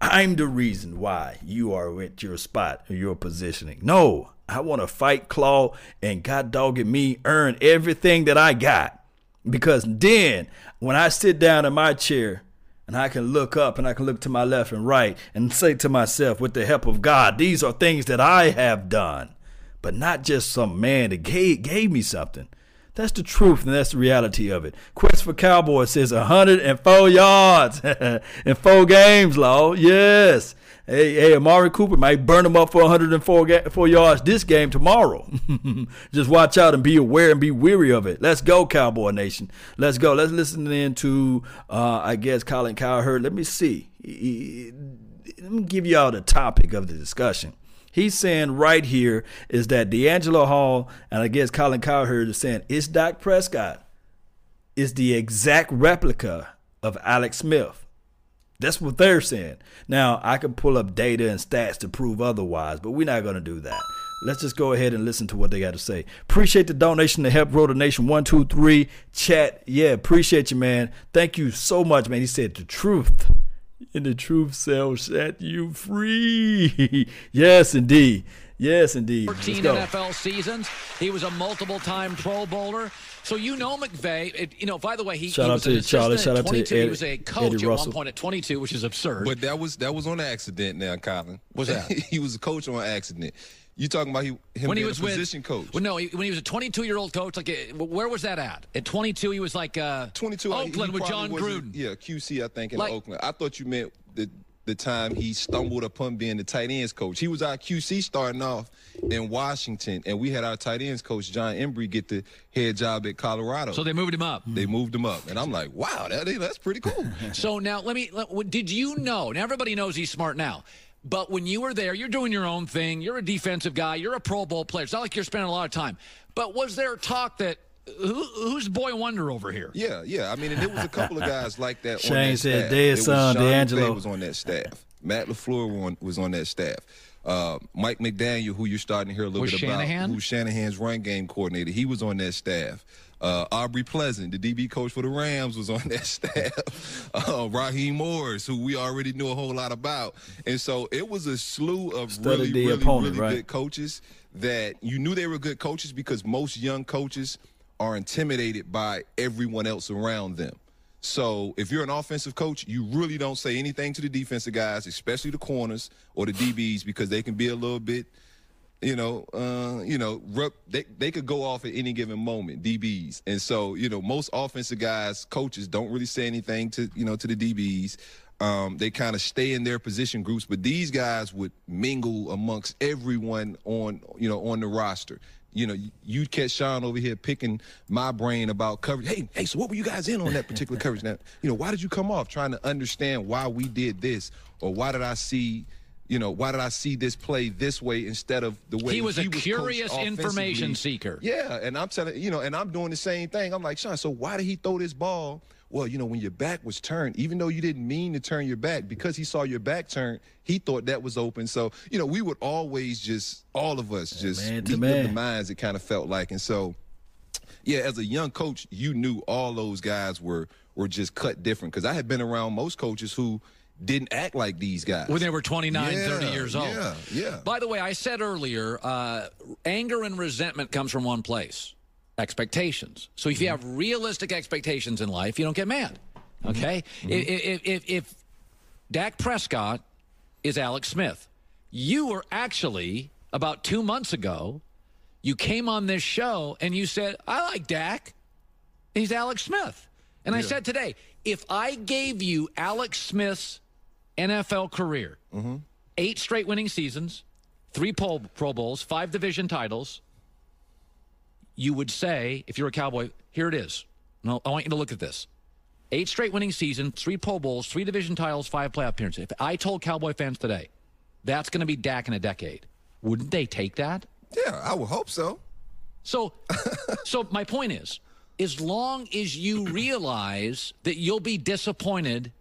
I'm the reason why you are at your spot or your positioning. No, I want to fight, claw, and God dog me earn everything that I got. Because then when I sit down in my chair and I can look up and I can look to my left and right and say to myself, with the help of God, these are things that I have done, but not just some man that gave, gave me something. That's the truth, and that's the reality of it. Quest for Cowboys says 104 yards in four games, Law. Yes. Hey, hey, Amari Cooper might burn him up for 104 ga- four yards this game tomorrow. Just watch out and be aware and be weary of it. Let's go, Cowboy Nation. Let's go. Let's listen in to, uh, I guess, Colin Cowherd. Let me see. Let me give you all the topic of the discussion he's saying right here is that DeAngelo Hall and I guess Colin Cowherd is saying it's Dak Prescott is the exact replica of Alex Smith. That's what they're saying. Now I can pull up data and stats to prove otherwise, but we're not going to do that. Let's just go ahead and listen to what they got to say. Appreciate the donation to help grow the nation. One, two, three. Chat. Yeah, appreciate you, man. Thank you so much, man. He said the truth and the truth shall set you free. yes, indeed. Yes, indeed. 14 NFL seasons. He was a multiple-time Pro Bowler. So you know McVay. It, you know, by the way, he, shout he was out to Charlie. Shout out to Ed, He was a coach at one point at 22, which is absurd. But that was that was on accident. Now, Colin. Was that? he was a coach on accident. You talking about he, him when he was a position with, coach? Well, no, he, when he was a 22 year old coach, like uh, where was that at? At 22, he was like uh, 22 Oakland he with Jon Gruden. Yeah, QC, I think in like, Oakland. I thought you meant the the time he stumbled upon being the tight ends coach. He was our QC starting off in Washington, and we had our tight ends coach Jon Embree get the head job at Colorado. So they moved him up. They moved him up, and I'm like, wow, that that's pretty cool. so now let me. Let, did you know? Now everybody knows he's smart now. But when you were there, you're doing your own thing. You're a defensive guy. You're a Pro Bowl player. It's not like you're spending a lot of time. But was there talk that who, who's boy wonder over here? Yeah, yeah. I mean, and there was a couple of guys like that. Shane on that said, staff. "Dead son, DeAngelo was on that staff. Matt LaFleur was on that staff. Uh, Mike McDaniel, who you're starting to hear a little was bit Shanahan? about, who's Shanahan's run game coordinator, he was on that staff. Uh, Aubrey Pleasant, the DB coach for the Rams, was on that staff. Uh, Raheem Morris, who we already knew a whole lot about, and so it was a slew of Study really, really, opponent, really right? good coaches that you knew they were good coaches because most young coaches are intimidated by everyone else around them. So if you're an offensive coach, you really don't say anything to the defensive guys, especially the corners or the DBs, because they can be a little bit, you know, uh, you know, rep, they they could go off at any given moment, DBs. And so, you know, most offensive guys, coaches don't really say anything to, you know, to the DBs. Um, they kind of stay in their position groups, but these guys would mingle amongst everyone on, you know, on the roster. You know, you'd catch Sean over here picking my brain about coverage. Hey, hey, so what were you guys in on that particular coverage? Now, you know, why did you come off? Trying to understand why we did this, or why did I see, you know, why did I see this play this way instead of the way He was a coached curious information seeker. Yeah, and I'm telling you know, and I'm doing the same thing. I'm like, Sean, so why did he throw this ball? Well, you know, when your back was turned, even though you didn't mean to turn your back, because he saw your back turn, he thought that was open. So, you know, we would always just, all of us, just man to meet them the minds. It kind of felt like, and so, yeah, as a young coach, you knew all those guys were were just cut different. Because I had been around most coaches who didn't act like these guys when they were 29, Yeah, 30 years old. Yeah, yeah. By the way, I said earlier, uh, anger and resentment comes from one place expectations. So if you mm-hmm. have realistic expectations in life, you don't get mad. Mm-hmm. Okay? Mm-hmm. If, if, if, if Dak Prescott is Alex Smith, you were actually, about two months ago, you came on this show and you said, I like Dak. He's Alex Smith. And I said today, if I gave you Alex Smith's NFL career, eight straight winning seasons, three Pro Bowls, five division titles, you would say, if you're a Cowboy, here it is. No, I want you to look at this. Eight straight winning seasons, three Pro Bowls, three division titles, five playoff appearances. If I told Cowboy fans today, that's going to be Dak in a decade, wouldn't they take that? Yeah, I would hope so. So, so my point is, as long as you realize that you'll be disappointed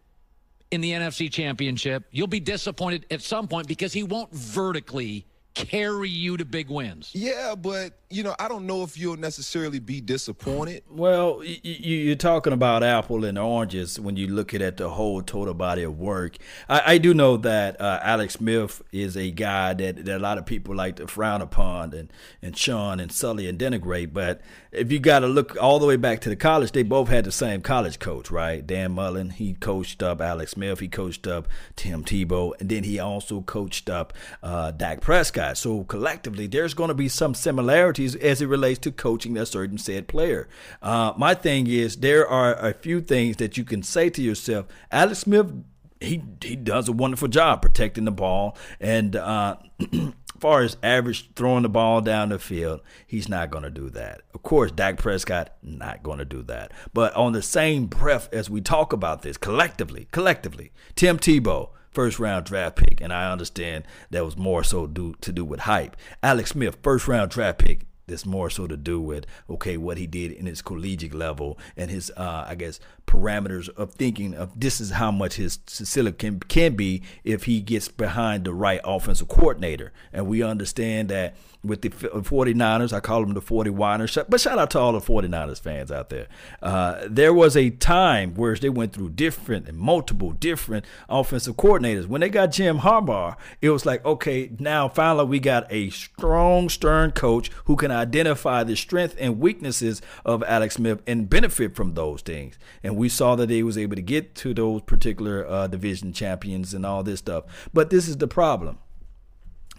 in the NFC Championship, you'll be disappointed at some point because he won't vertically carry you to big wins. Yeah, but you know, I don't know if you'll necessarily be disappointed. Well, y- y- you're talking about apple and oranges when you look at the whole total body of work. I, I do know that uh, Alex Smith is a guy that, that a lot of people like to frown upon and, and shun and sully and denigrate. But if you got to look all the way back to the college, they both had the same college coach, right? Dan Mullen, he coached up Alex Smith, he coached up Tim Tebow, and then he also coached up uh, Dak Prescott. So collectively, there's going to be some similarities as it relates to coaching a certain said player. Uh, my thing is, there are a few things that you can say to yourself. Alex Smith, he he does a wonderful job protecting the ball, and uh, far as average throwing the ball down the field, he's not going to do that. Of course, Dak Prescott not going to do that. But on the same breath as we talk about this collectively, collectively, Tim Tebow first round draft pick, and I understand that was more so do, to do with hype. Alex Smith, first round draft pick. This more so to do with okay what he did in his collegiate level and his uh, I guess parameters of thinking of this is how much his facility can can be if he gets behind the right offensive coordinator. And we understand that with the 49ers I call them the 40 whiners but shout out to all the 49ers fans out there. Uh, there was a time where they went through different and multiple different offensive coordinators. When they got Jim Harbaugh it was like okay now finally we got a strong stern coach who can identify the strength and weaknesses of Alex Smith and benefit from those things. And we saw that he was able to get to those particular uh, division champions and all this stuff but this is the problem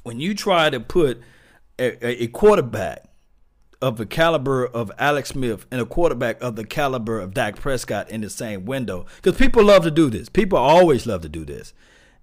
when you try to put a, a quarterback of the caliber of Alex Smith and a quarterback of the caliber of Dak Prescott in the same window, because people love to do this. People always love to do this.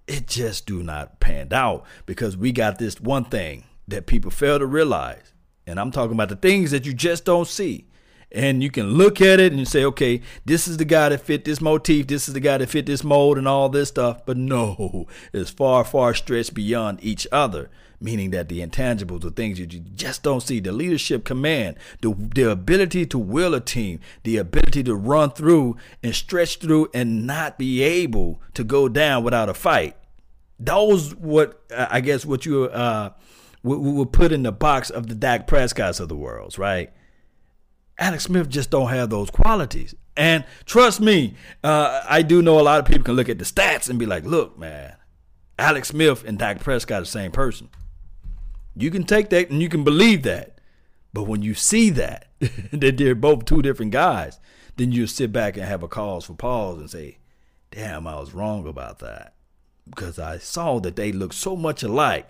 It just do not pan out because we got this one thing that people fail to realize, and I'm talking about the things that you just don't see. And you can look at it and say, okay, this is the guy that fit this motif, this is the guy that fit this mold, and all this stuff. But no, it's far, far stretched beyond each other meaning that the intangibles, the things that you just don't see, the leadership command, the, the ability to will a team, the ability to run through and stretch through and not be able to go down without a fight. Those what I guess what you uh would, would put in the box of the Dak Prescotts of the world, right? Alex Smith just don't have those qualities. And trust me, uh, I do know a lot of people can look at the stats and be like, look, man, Alex Smith and Dak Prescott are the same person. You can take that and you can believe that. But when you see that, that they're both two different guys, then you sit back and have a cause for pause and say, damn, I was wrong about that. Because I saw that they look so much alike.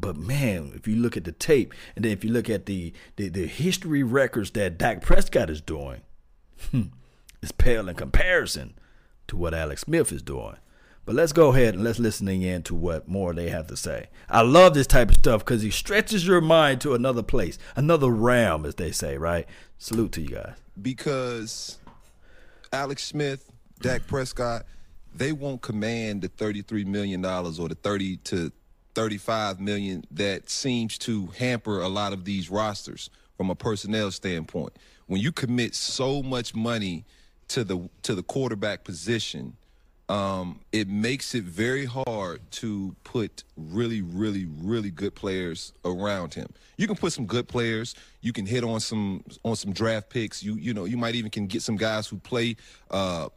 But man, if you look at the tape, and then if you look at the the, the history records that Dak Prescott is doing, hmm, it's pale in comparison to what Alex Smith is doing. But let's go ahead and let's listen in to what more they have to say. I love this type of stuff because he stretches your mind to another place, another realm, as they say, right? Salute to you guys. Because Alex Smith, Dak Prescott, they won't command the $33 million or the 30 to 35 million that seems to hamper a lot of these rosters from a personnel standpoint. When you commit so much money to the to the quarterback position, um, it makes it very hard to put really, really, really good players around him. You can put some good players. You can hit on some on some draft picks. You you know you might even can get some guys who play uh,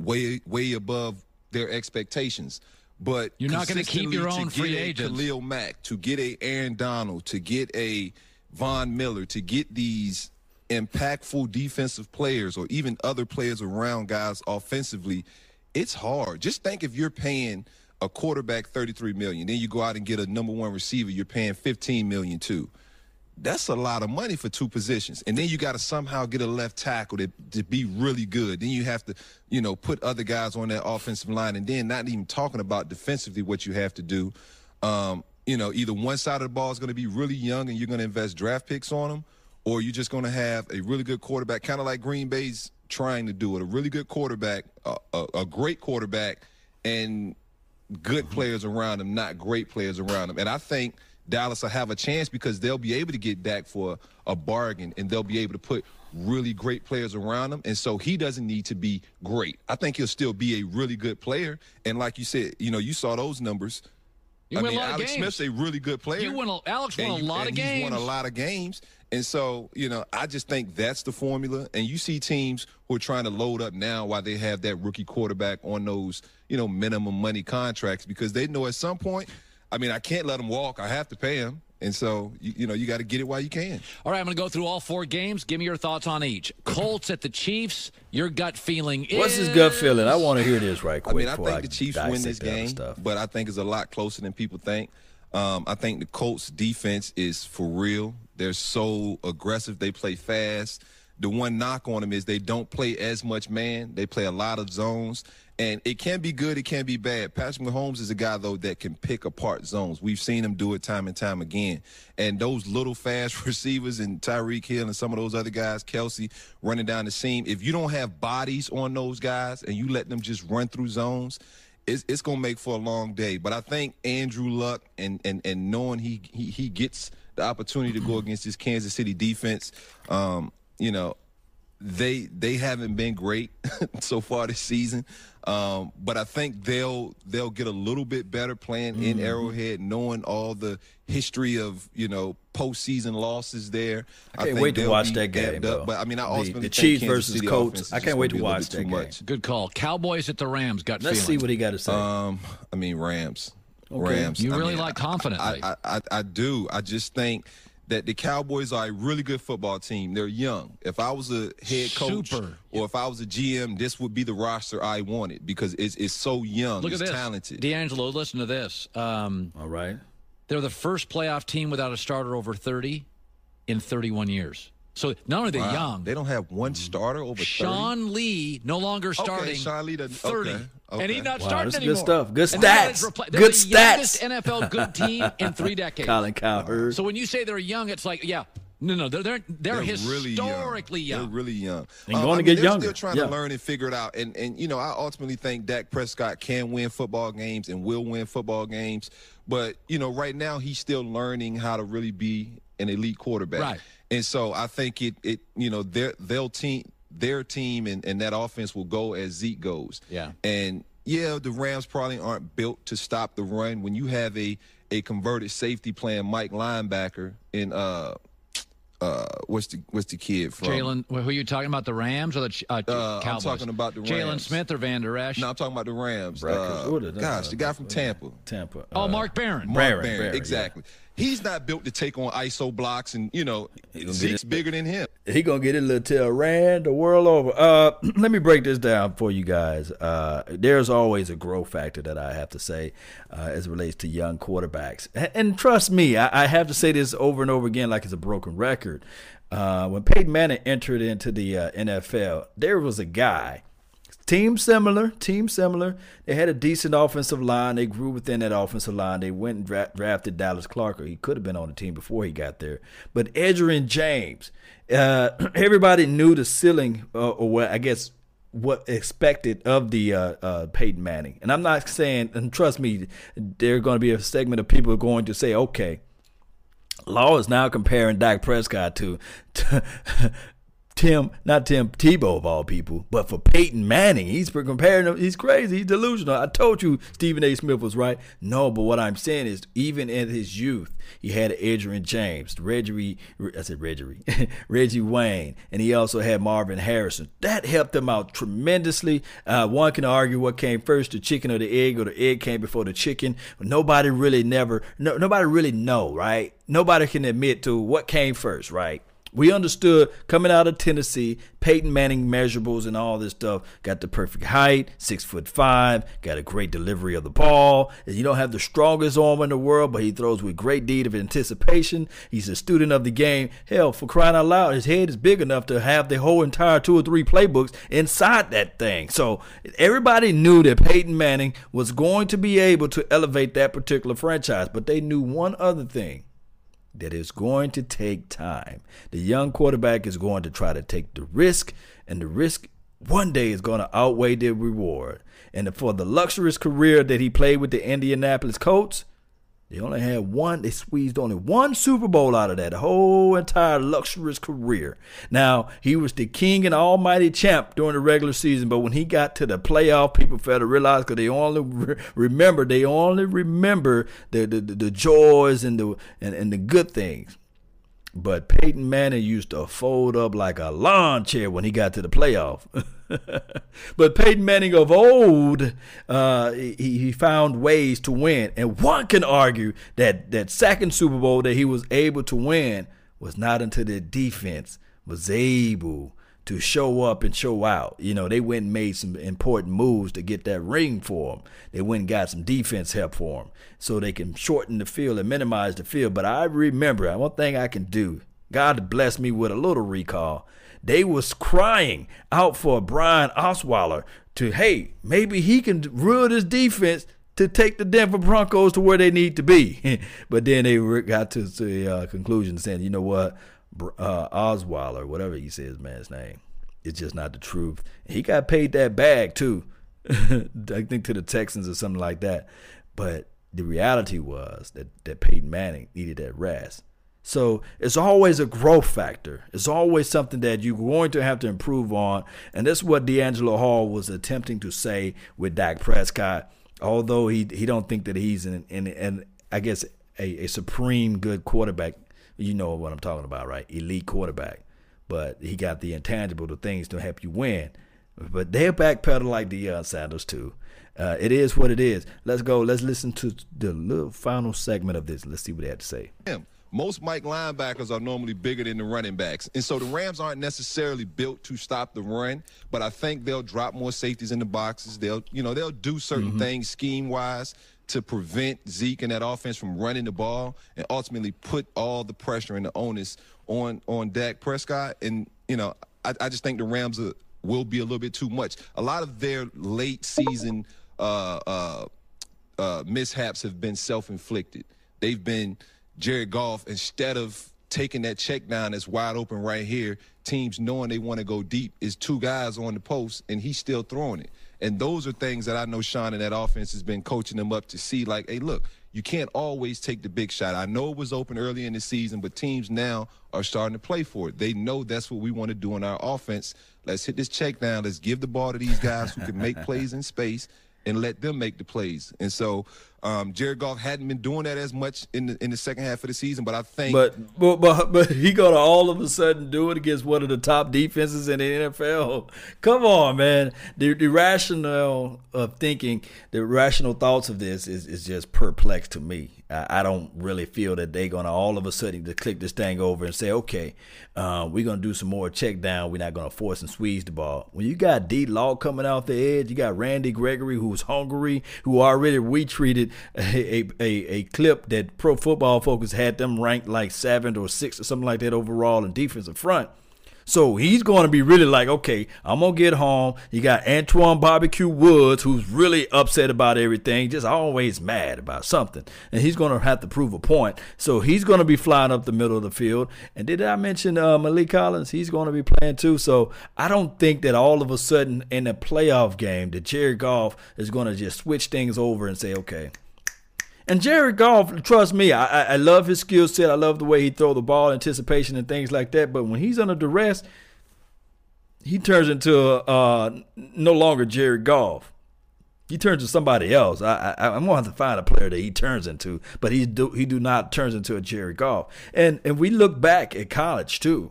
way way above their expectations. But you're not going to keep your own free agents. Khalil Mack, to get a Aaron Donald, to get a Von Miller, to get these impactful defensive players or even other players around guys offensively, it's hard. Just think if you're paying a quarterback 33 million, then you go out and get a number one receiver, you're paying 15 million too that's a lot of money for two positions. And then you got to somehow get a left tackle to, to be really good. Then you have to, you know, put other guys on that offensive line. And then not even talking about defensively what you have to do. Um, you know, either one side of the ball is going to be really young and you're going to invest draft picks on them, or you're just going to have a really good quarterback, kind of like Green Bay's trying to do it. A really good quarterback, a, a, a great quarterback, and good players around him, not great players around him. And I think – Dallas will have a chance because they'll be able to get Dak for a bargain and they'll be able to put really great players around him. And so he doesn't need to be great. I think he'll still be a really good player. And like you said, you know, you saw those numbers. You I mean, a lot Alex of games. Smith's a really good player. You win a, Alex won and a lot of he's games. won a lot of games. And so, you know, I just think that's the formula. And you see teams who are trying to load up now while they have that rookie quarterback on those, you know, minimum money contracts because they know at some point, I mean, I can't let him walk. I have to pay him. And so, you, you know, you got to get it while you can. All right, I'm going to go through all four games. Give me your thoughts on each. Colts at the Chiefs. Your gut feeling is. What's his gut feeling? I want to hear this right quick. I mean, I before think the Chiefs win this dissect the other game, Stuff. but I think it's a lot closer than people think. Um, I think the Colts defense is for real. They're so aggressive. They play fast. The one knock on them is they don't play as much man. They play a lot of zones. And it can be good, it can be bad. Patrick Mahomes is a guy, though, that can pick apart zones. We've seen him do it time and time again. And those little fast receivers and Tyreek Hill and some of those other guys, Kelce, running down the seam, if you don't have bodies on those guys and you let them just run through zones, it's, it's going to make for a long day. But I think Andrew Luck and, and, and knowing he, he, he gets the opportunity to go against this Kansas City defense, um, you know, they they haven't been great so far this season, um, but I think they'll they'll get a little bit better playing in Mhm. Arrowhead, knowing all the history of you know postseason losses there. I can't think wait to watch that game, up. But I mean, I The- ultimately the think Chiefs versus City Colts. I can't wait to watch bit that too game. much. Good call. Cowboys at the Rams. Got Let's feeling. see what he got to say. Um, I mean Rams. Okay. Rams. You I really mean, like confidently. I, I, I, I do. I just think that the Cowboys are a really good football team. They're young. If I was a head coach Super. or if I was a GM, this would be the roster I wanted because it's, it's so young. Look it's at this. talented. DeAngelo, listen to this. Um, All right. They're the first playoff team without a starter over 30 in 31 years. So not only are they Wow. young, They don't have one starter over 30? Sean Lee no longer Okay, starting Sean Lee doesn't- 30. okay, And he's not Wow, starting this is good stuff. Good And stats. is repla- Good the stats. youngest NFL good team in three decades. Colin Cowherd. So when you say they're young, it's like, yeah, no, no, they're they're they're, They're really young. historically young. They're really young. And Uh, going I to mean, get they're younger. Still trying Yeah. to learn and figure it out. And and you know, I ultimately think Dak Prescott can win football games and will win football games. But you know, right now he's still learning how to really be an elite quarterback. Right. And so I think it it you know their they'll team their team and, and that offense will go as Zeke goes. Yeah. And yeah, the Rams probably aren't built to stop the run. When you have a a converted safety playing Mike linebacker in uh uh, what's the what's the kid from? Jalen, who are you talking about? The Rams or the Ch- uh, Uh, Cowboys? I'm talking about the Jalen Rams. Smith or Vander Esch? No, I'm talking about the Rams. Brad Uh, gosh, the guy from Tampa. Tampa. oh, uh, Mark Barron. Mark Barron, Barron, Barron, yeah. He's not built to take on ISO blocks, and you know He gonna get Zeke's bigger than him. He gonna get his little tail ran the world over. Uh, let me break this down for you guys. Uh, there's always a growth factor that I have to say uh, as it relates to young quarterbacks, and, and trust me, I, I have to say this over and over again, like it's a broken record. Uh, when Peyton Manning entered into the uh, NFL, there was a guy Team similar, team similar. They had a decent offensive line. They grew within that offensive line. They went and dra- drafted Dallas Clark. Or he could have been on the team before he got there. But Edgerrin James, uh, everybody knew the ceiling, uh, or what I guess what expected of the uh, uh, Peyton Manning. And I'm not saying, and trust me, there's going to be a segment of people going to say, okay, Law is now comparing Dak Prescott to, to Tim, not Tim Tebow of all people, but for Peyton Manning. He's comparing him. He's crazy. He's delusional. I told you Stephen A. Smith was right. No, but what I'm saying is, even in his youth, he had Adrian James, Reggie, I said Reggie, Reggie Wayne, and he also had Marvin Harrison. That helped him out tremendously. Uh, one can argue what came first, the chicken or the egg, or the egg came before the chicken. Nobody really never, no, nobody really know, right? Nobody can admit to what came first, right? We understood coming out of Tennessee, Peyton Manning measurables and all this stuff. Got the perfect height, six foot five, got a great delivery of the ball. You don't have the strongest arm in the world, but he throws with great deed of anticipation. He's a student of the game. Hell, for crying out loud, his head is big enough to have the whole entire two or three playbooks inside that thing. So everybody knew that Peyton Manning was going to be able to elevate that particular franchise, but they knew one other thing that it's going to take time. The young quarterback is going to try to take the risk, and the risk one day is going to outweigh the reward. And for the luxurious career that he played with the Indianapolis Colts, they only had one, they squeezed only one Super Bowl out of that whole entire luxurious career. Now, he was the king and almighty champ during the regular season, but when he got to the playoff, people failed to realize because they only re- remember, they only remember the, the, the, the joys and the, and, and the good things. But Peyton Manning used to fold up like a lawn chair when he got to the playoff. but Peyton Manning of old, uh, he, he found ways to win. And one can argue that that second Super Bowl that he was able to win was not until the defense was able to show up and show out. You know, they went and made some important moves to get that ring for him. They went and got some defense help for him so they can shorten the field and minimize the field. But I remember one thing I can do. God bless me with a little recall. They was crying out for Brian Osweiler to, hey, maybe he can rule this defense to take the Denver Broncos to where they need to be. but then they got to the uh, conclusion saying, you know what, uh, Osweiler, whatever he says, man's name, it's just not the truth. He got paid that bag too, I think to the Texans or something like that. But the reality was that that Peyton Manning needed that rest. So it's always a growth factor. It's always something that you're going to have to improve on. And that's what DeAngelo Hall was attempting to say with Dak Prescott. Although he he don't think that he's in in, in I guess a, a supreme good quarterback. You know what I'm talking about, right? Elite quarterback. But he got the intangible, the things to help you win. But they're backpedal like Deion Sanders too. Uh, it is what it is. Let's go. Let's listen to the little final segment of this. Let's see what they have to say. Most Mike linebackers are normally bigger than the running backs. And so the Rams aren't necessarily built to stop the run, but I think they'll drop more safeties in the boxes. They'll, you know, they'll do certain Mm-hmm. things scheme wise to prevent Zeke and that offense from running the ball and ultimately put all the pressure and the onus on on Dak Prescott. And, you know, I, I just think the Rams are, will be a little bit too much. A lot of their late season uh, uh, uh, mishaps have been self-inflicted. They've been Jared Goff instead of taking that check down that's wide open right here. Teams knowing they want to go deep is two guys on the post and he's still throwing it. And those are things that I know Sean and that offense has been coaching them up to see. Like, hey, look, you can't always take the big shot. I know it was open early in the season, but teams now are starting to play for it. They know that's what we want to do in our offense. Let's hit this check down. Let's give the ball to these guys who can make plays in space and let them make the plays. And so Um, Jared Goff hadn't been doing that as much in the in the second half of the season, but I think. But but but, but he gonna all of a sudden do it against one of the top defenses in the NFL. Come on, man. The, the rational of thinking, the rational thoughts of this is is just perplexed to me. I, don't really feel that they're gonna all of a sudden to click this thing over and say, okay, uh, we're gonna do some more check down. We're not gonna force and squeeze the ball. When you got D Law coming off the edge, you got Randy Gregory who's hungry, who already retweeted a, a, a, clip that Pro Football Focus had them ranked like seventh or sixth or something like that overall in defensive front. So he's going to be really like, okay, I'm going to get home. You got Antwaun Barbecue Woods, who's really upset about everything, just always mad about something. And he's going to have to prove a point. So he's going to be flying up the middle of the field. And did I mention uh, Maliek Collins? He's going to be playing too. So I don't think that all of a sudden in a playoff game that Jared Goff is going to just switch things over and say, okay, and Jared Goff, trust me, I, I love his skill set. I love the way he throw the ball, anticipation, and things like that. But when he's under duress, he turns into uh, no longer Jared Goff. He turns to somebody else. I, I I'm gonna have to find a player that he turns into, but he do he do not turns into a Jared Goff. And and we look back at college too.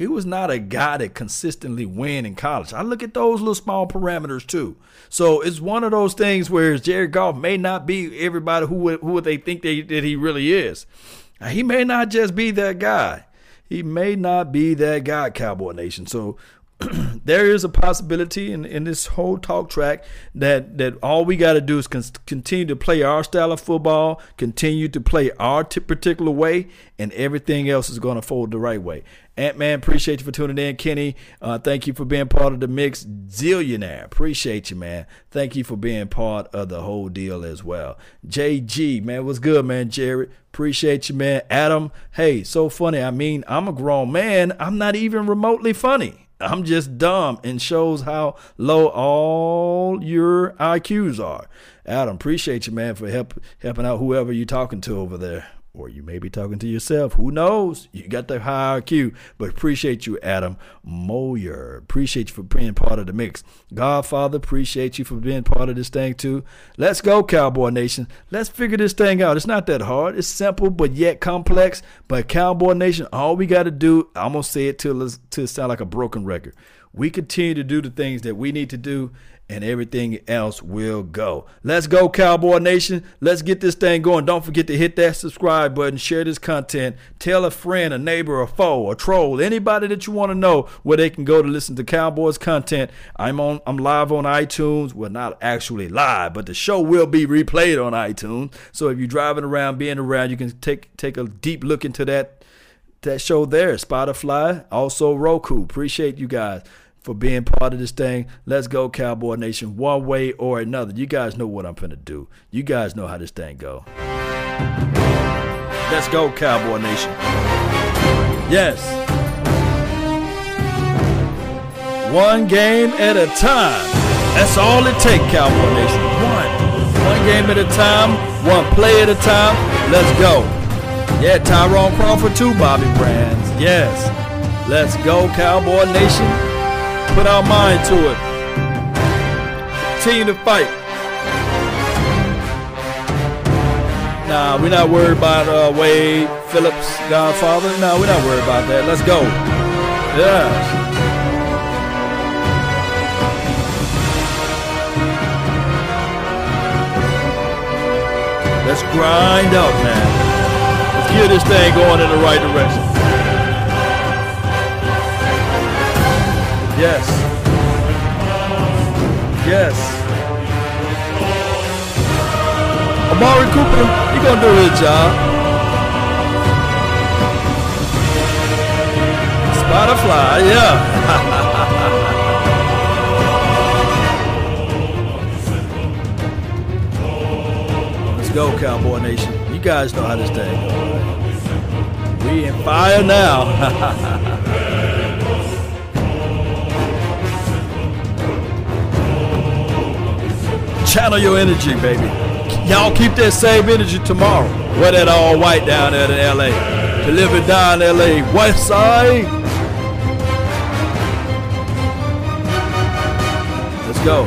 He was not a guy that consistently win in college. I look at those little small parameters too. So it's one of those things where Jared Goff may not be everybody who who they think they, that he really is. He may not just be that guy. He may not be that guy, Cowboy Nation. So there is a possibility in, in this whole talk track that that all we got to do is con- continue to play our style of football, continue to play our t- particular way, and everything else is going to fold the right way. Ant Man, appreciate you for tuning in. Kenny, uh, thank you for being part of the mix. Zillionaire, appreciate you, man. Thank you for being part of the whole deal as well. JG, man, what's good, man? Jared, appreciate you, man. Adam, hey, so funny. I mean, I'm a grown man. I'm not even remotely funny. I'm just dumb and shows how low all your IQs are. Adam, appreciate you, man, for help helping out whoever you're talking to over there. Or you may be talking to yourself. Who knows? You got the high IQ. But appreciate you, Adam Moyer. Appreciate you for being part of the mix. Godfather, appreciate you for being part of this thing too. Let's go, Cowboy Nation. Let's figure this thing out. It's not that hard. It's simple, but yet complex. But Cowboy Nation, all we got to do, I'm to say it it sound like a broken record. We continue to do the things that we need to do and everything else will go. Let's go, Cowboy Nation. Let's get this thing going. Don't forget to hit that subscribe button, share this content, tell a friend, a neighbor, a foe, a troll, anybody that you want to know where they can go to listen to Cowboys content. I'm on I'm live on iTunes. Well, not actually live, but the show will be replayed on iTunes. So if you're driving around, being around, you can take take a deep look into that that show there. Spotify, also Roku. Appreciate you guys for being part of this thing. Let's go, Cowboy Nation, one way or another. You guys know what I'm finna do. You guys know how this thing go. Let's go, Cowboy Nation. Yes. One game at a time. That's all it takes, Cowboy Nation. One. One game at a time, one play at a time. Let's go. Yeah, Tyrone Crawford too, Bobby Brands. Yes. Let's go, Cowboy Nation. Put our mind to it. Continue to fight. Nah, we're not worried about uh, Wade Phillips, Godfather. Nah, we're not worried about that. Let's go. Yeah. Let's grind up, man. Let's get this thing going in the right direction. Yes. Yes. Amari Cooper, he gonna do his job. Spotify, yeah. Let's go, Cowboy Nation. You guys know how this goes. We in fire now. Channel your energy, baby. Y'all keep that same energy tomorrow. Wear that all white down there in LA. To live and die in LA. West side. Let's go.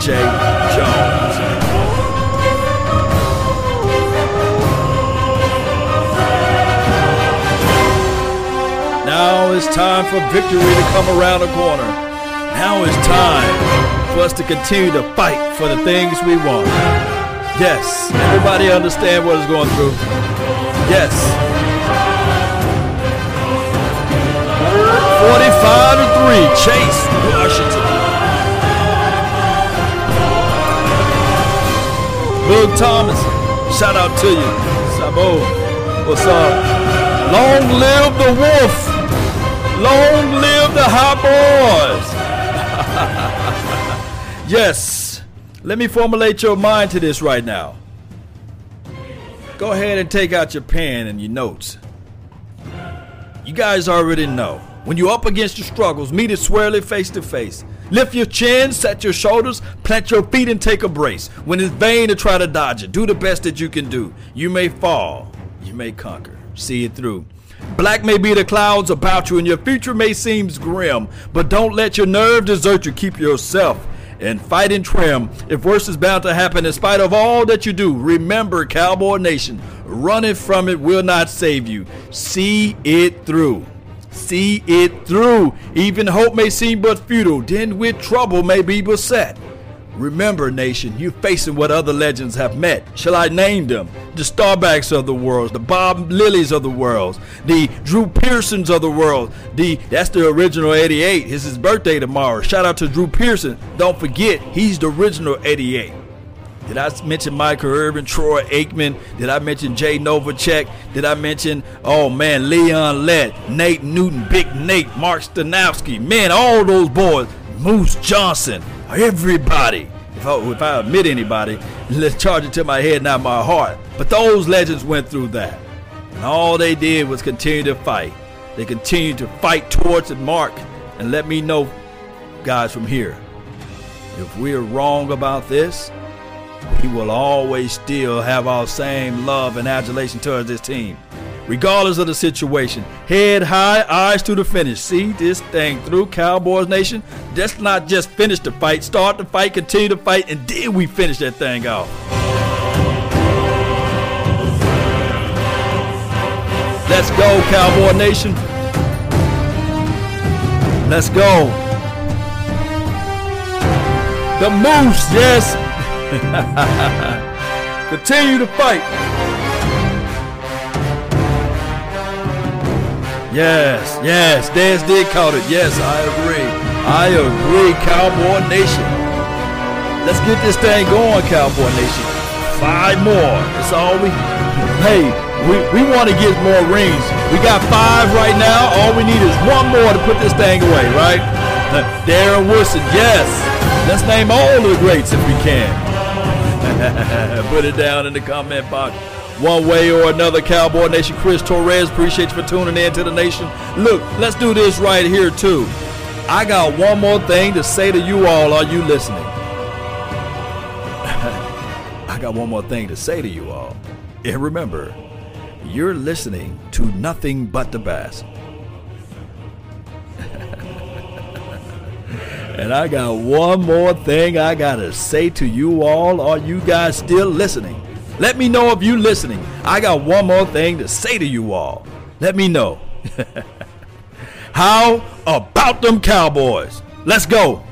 Jay. It's time for victory to come around the corner. Now it's time for us to continue to fight for the things we want. Yes, everybody understand what is going through. Yes. 45 to 3, Chase Washington. Boog Thomas, shout out to you. Sabo, what's up? Long live the wolf. Long live the hot boys. yes. Let me formulate your mind to this right now. Go ahead and take out your pen and your notes. You guys already know. When you're up against your struggles, meet it squarely face to face. Lift your chin, set your shoulders, plant your feet, and take a brace. When it's vain to try to dodge it, do the best that you can do. You may fall, you may conquer. See it through. Black may be the clouds about you, and your future may seem grim, but don't let your nerve desert you. Keep yourself and fight and trim. If worse is bound to happen, in spite of all that you do, remember, Cowboy Nation, running from it will not save you. See it through. See it through. Even hope may seem but futile, then with trouble may be beset. Remember, nation, you're facing what other legends have met. Shall I name them? The Staubachs of the world, the Bob Lillys of the world, the Drew Pearsons of the world. The that's the original 88. It's his birthday tomorrow. Shout out to Drew Pearson. Don't forget, he's the original 88. Did I mention Michael Irvin, Troy Aikman? Did I mention Jay Novacek? Did I mention, oh man, Leon Lett, Nate Newton, Big Nate, Mark Stepnoski? Man, all those boys. Moose Johnston, everybody. If I, if I admit anybody, let's charge it to my head, not my heart. But those legends went through that. And all they did was continue to fight. They continued to fight towards the mark. And let me know, guys, from here, if we're wrong about this, we will always still have our same love and adulation towards this team. Regardless of the situation, head high, eyes to the finish. See this thing through, Cowboys Nation. Let's not just finish the fight, start the fight, continue to fight, and then we finish that thing off. Let's go, Cowboy Nation. Let's go. The Moose, yes. Continue to fight. Yes, yes, Dez did call it. Yes, I agree. I agree, Cowboy Nation. Let's get this thing going, Cowboy Nation. Five more. That's all we. Hey, we, we want to get more rings. We got five right now. All we need is one more to put this thing away, right? Darren Woodson, yes. Let's name all the greats if we can. put it down in the comment box one way or another. Cowboy Nation, Chris Torres, appreciate you for tuning in to the nation. Look, let's do this right here, too. I got one more thing to say to you all. Are you listening? I got one more thing to say to you all. And remember, you're listening to nothing but the bass. and I got one more thing I got to say to you all. Are you guys still listening? Let me know if you listening. I got one more thing to say to you all. Let me know. How about them Cowboys? Let's go.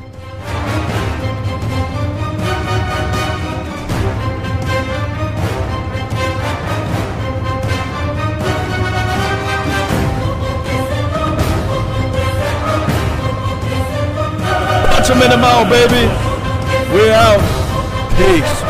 Punch them in the mouth, baby. We're out. Peace.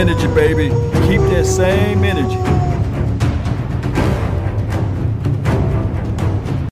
Energy, baby.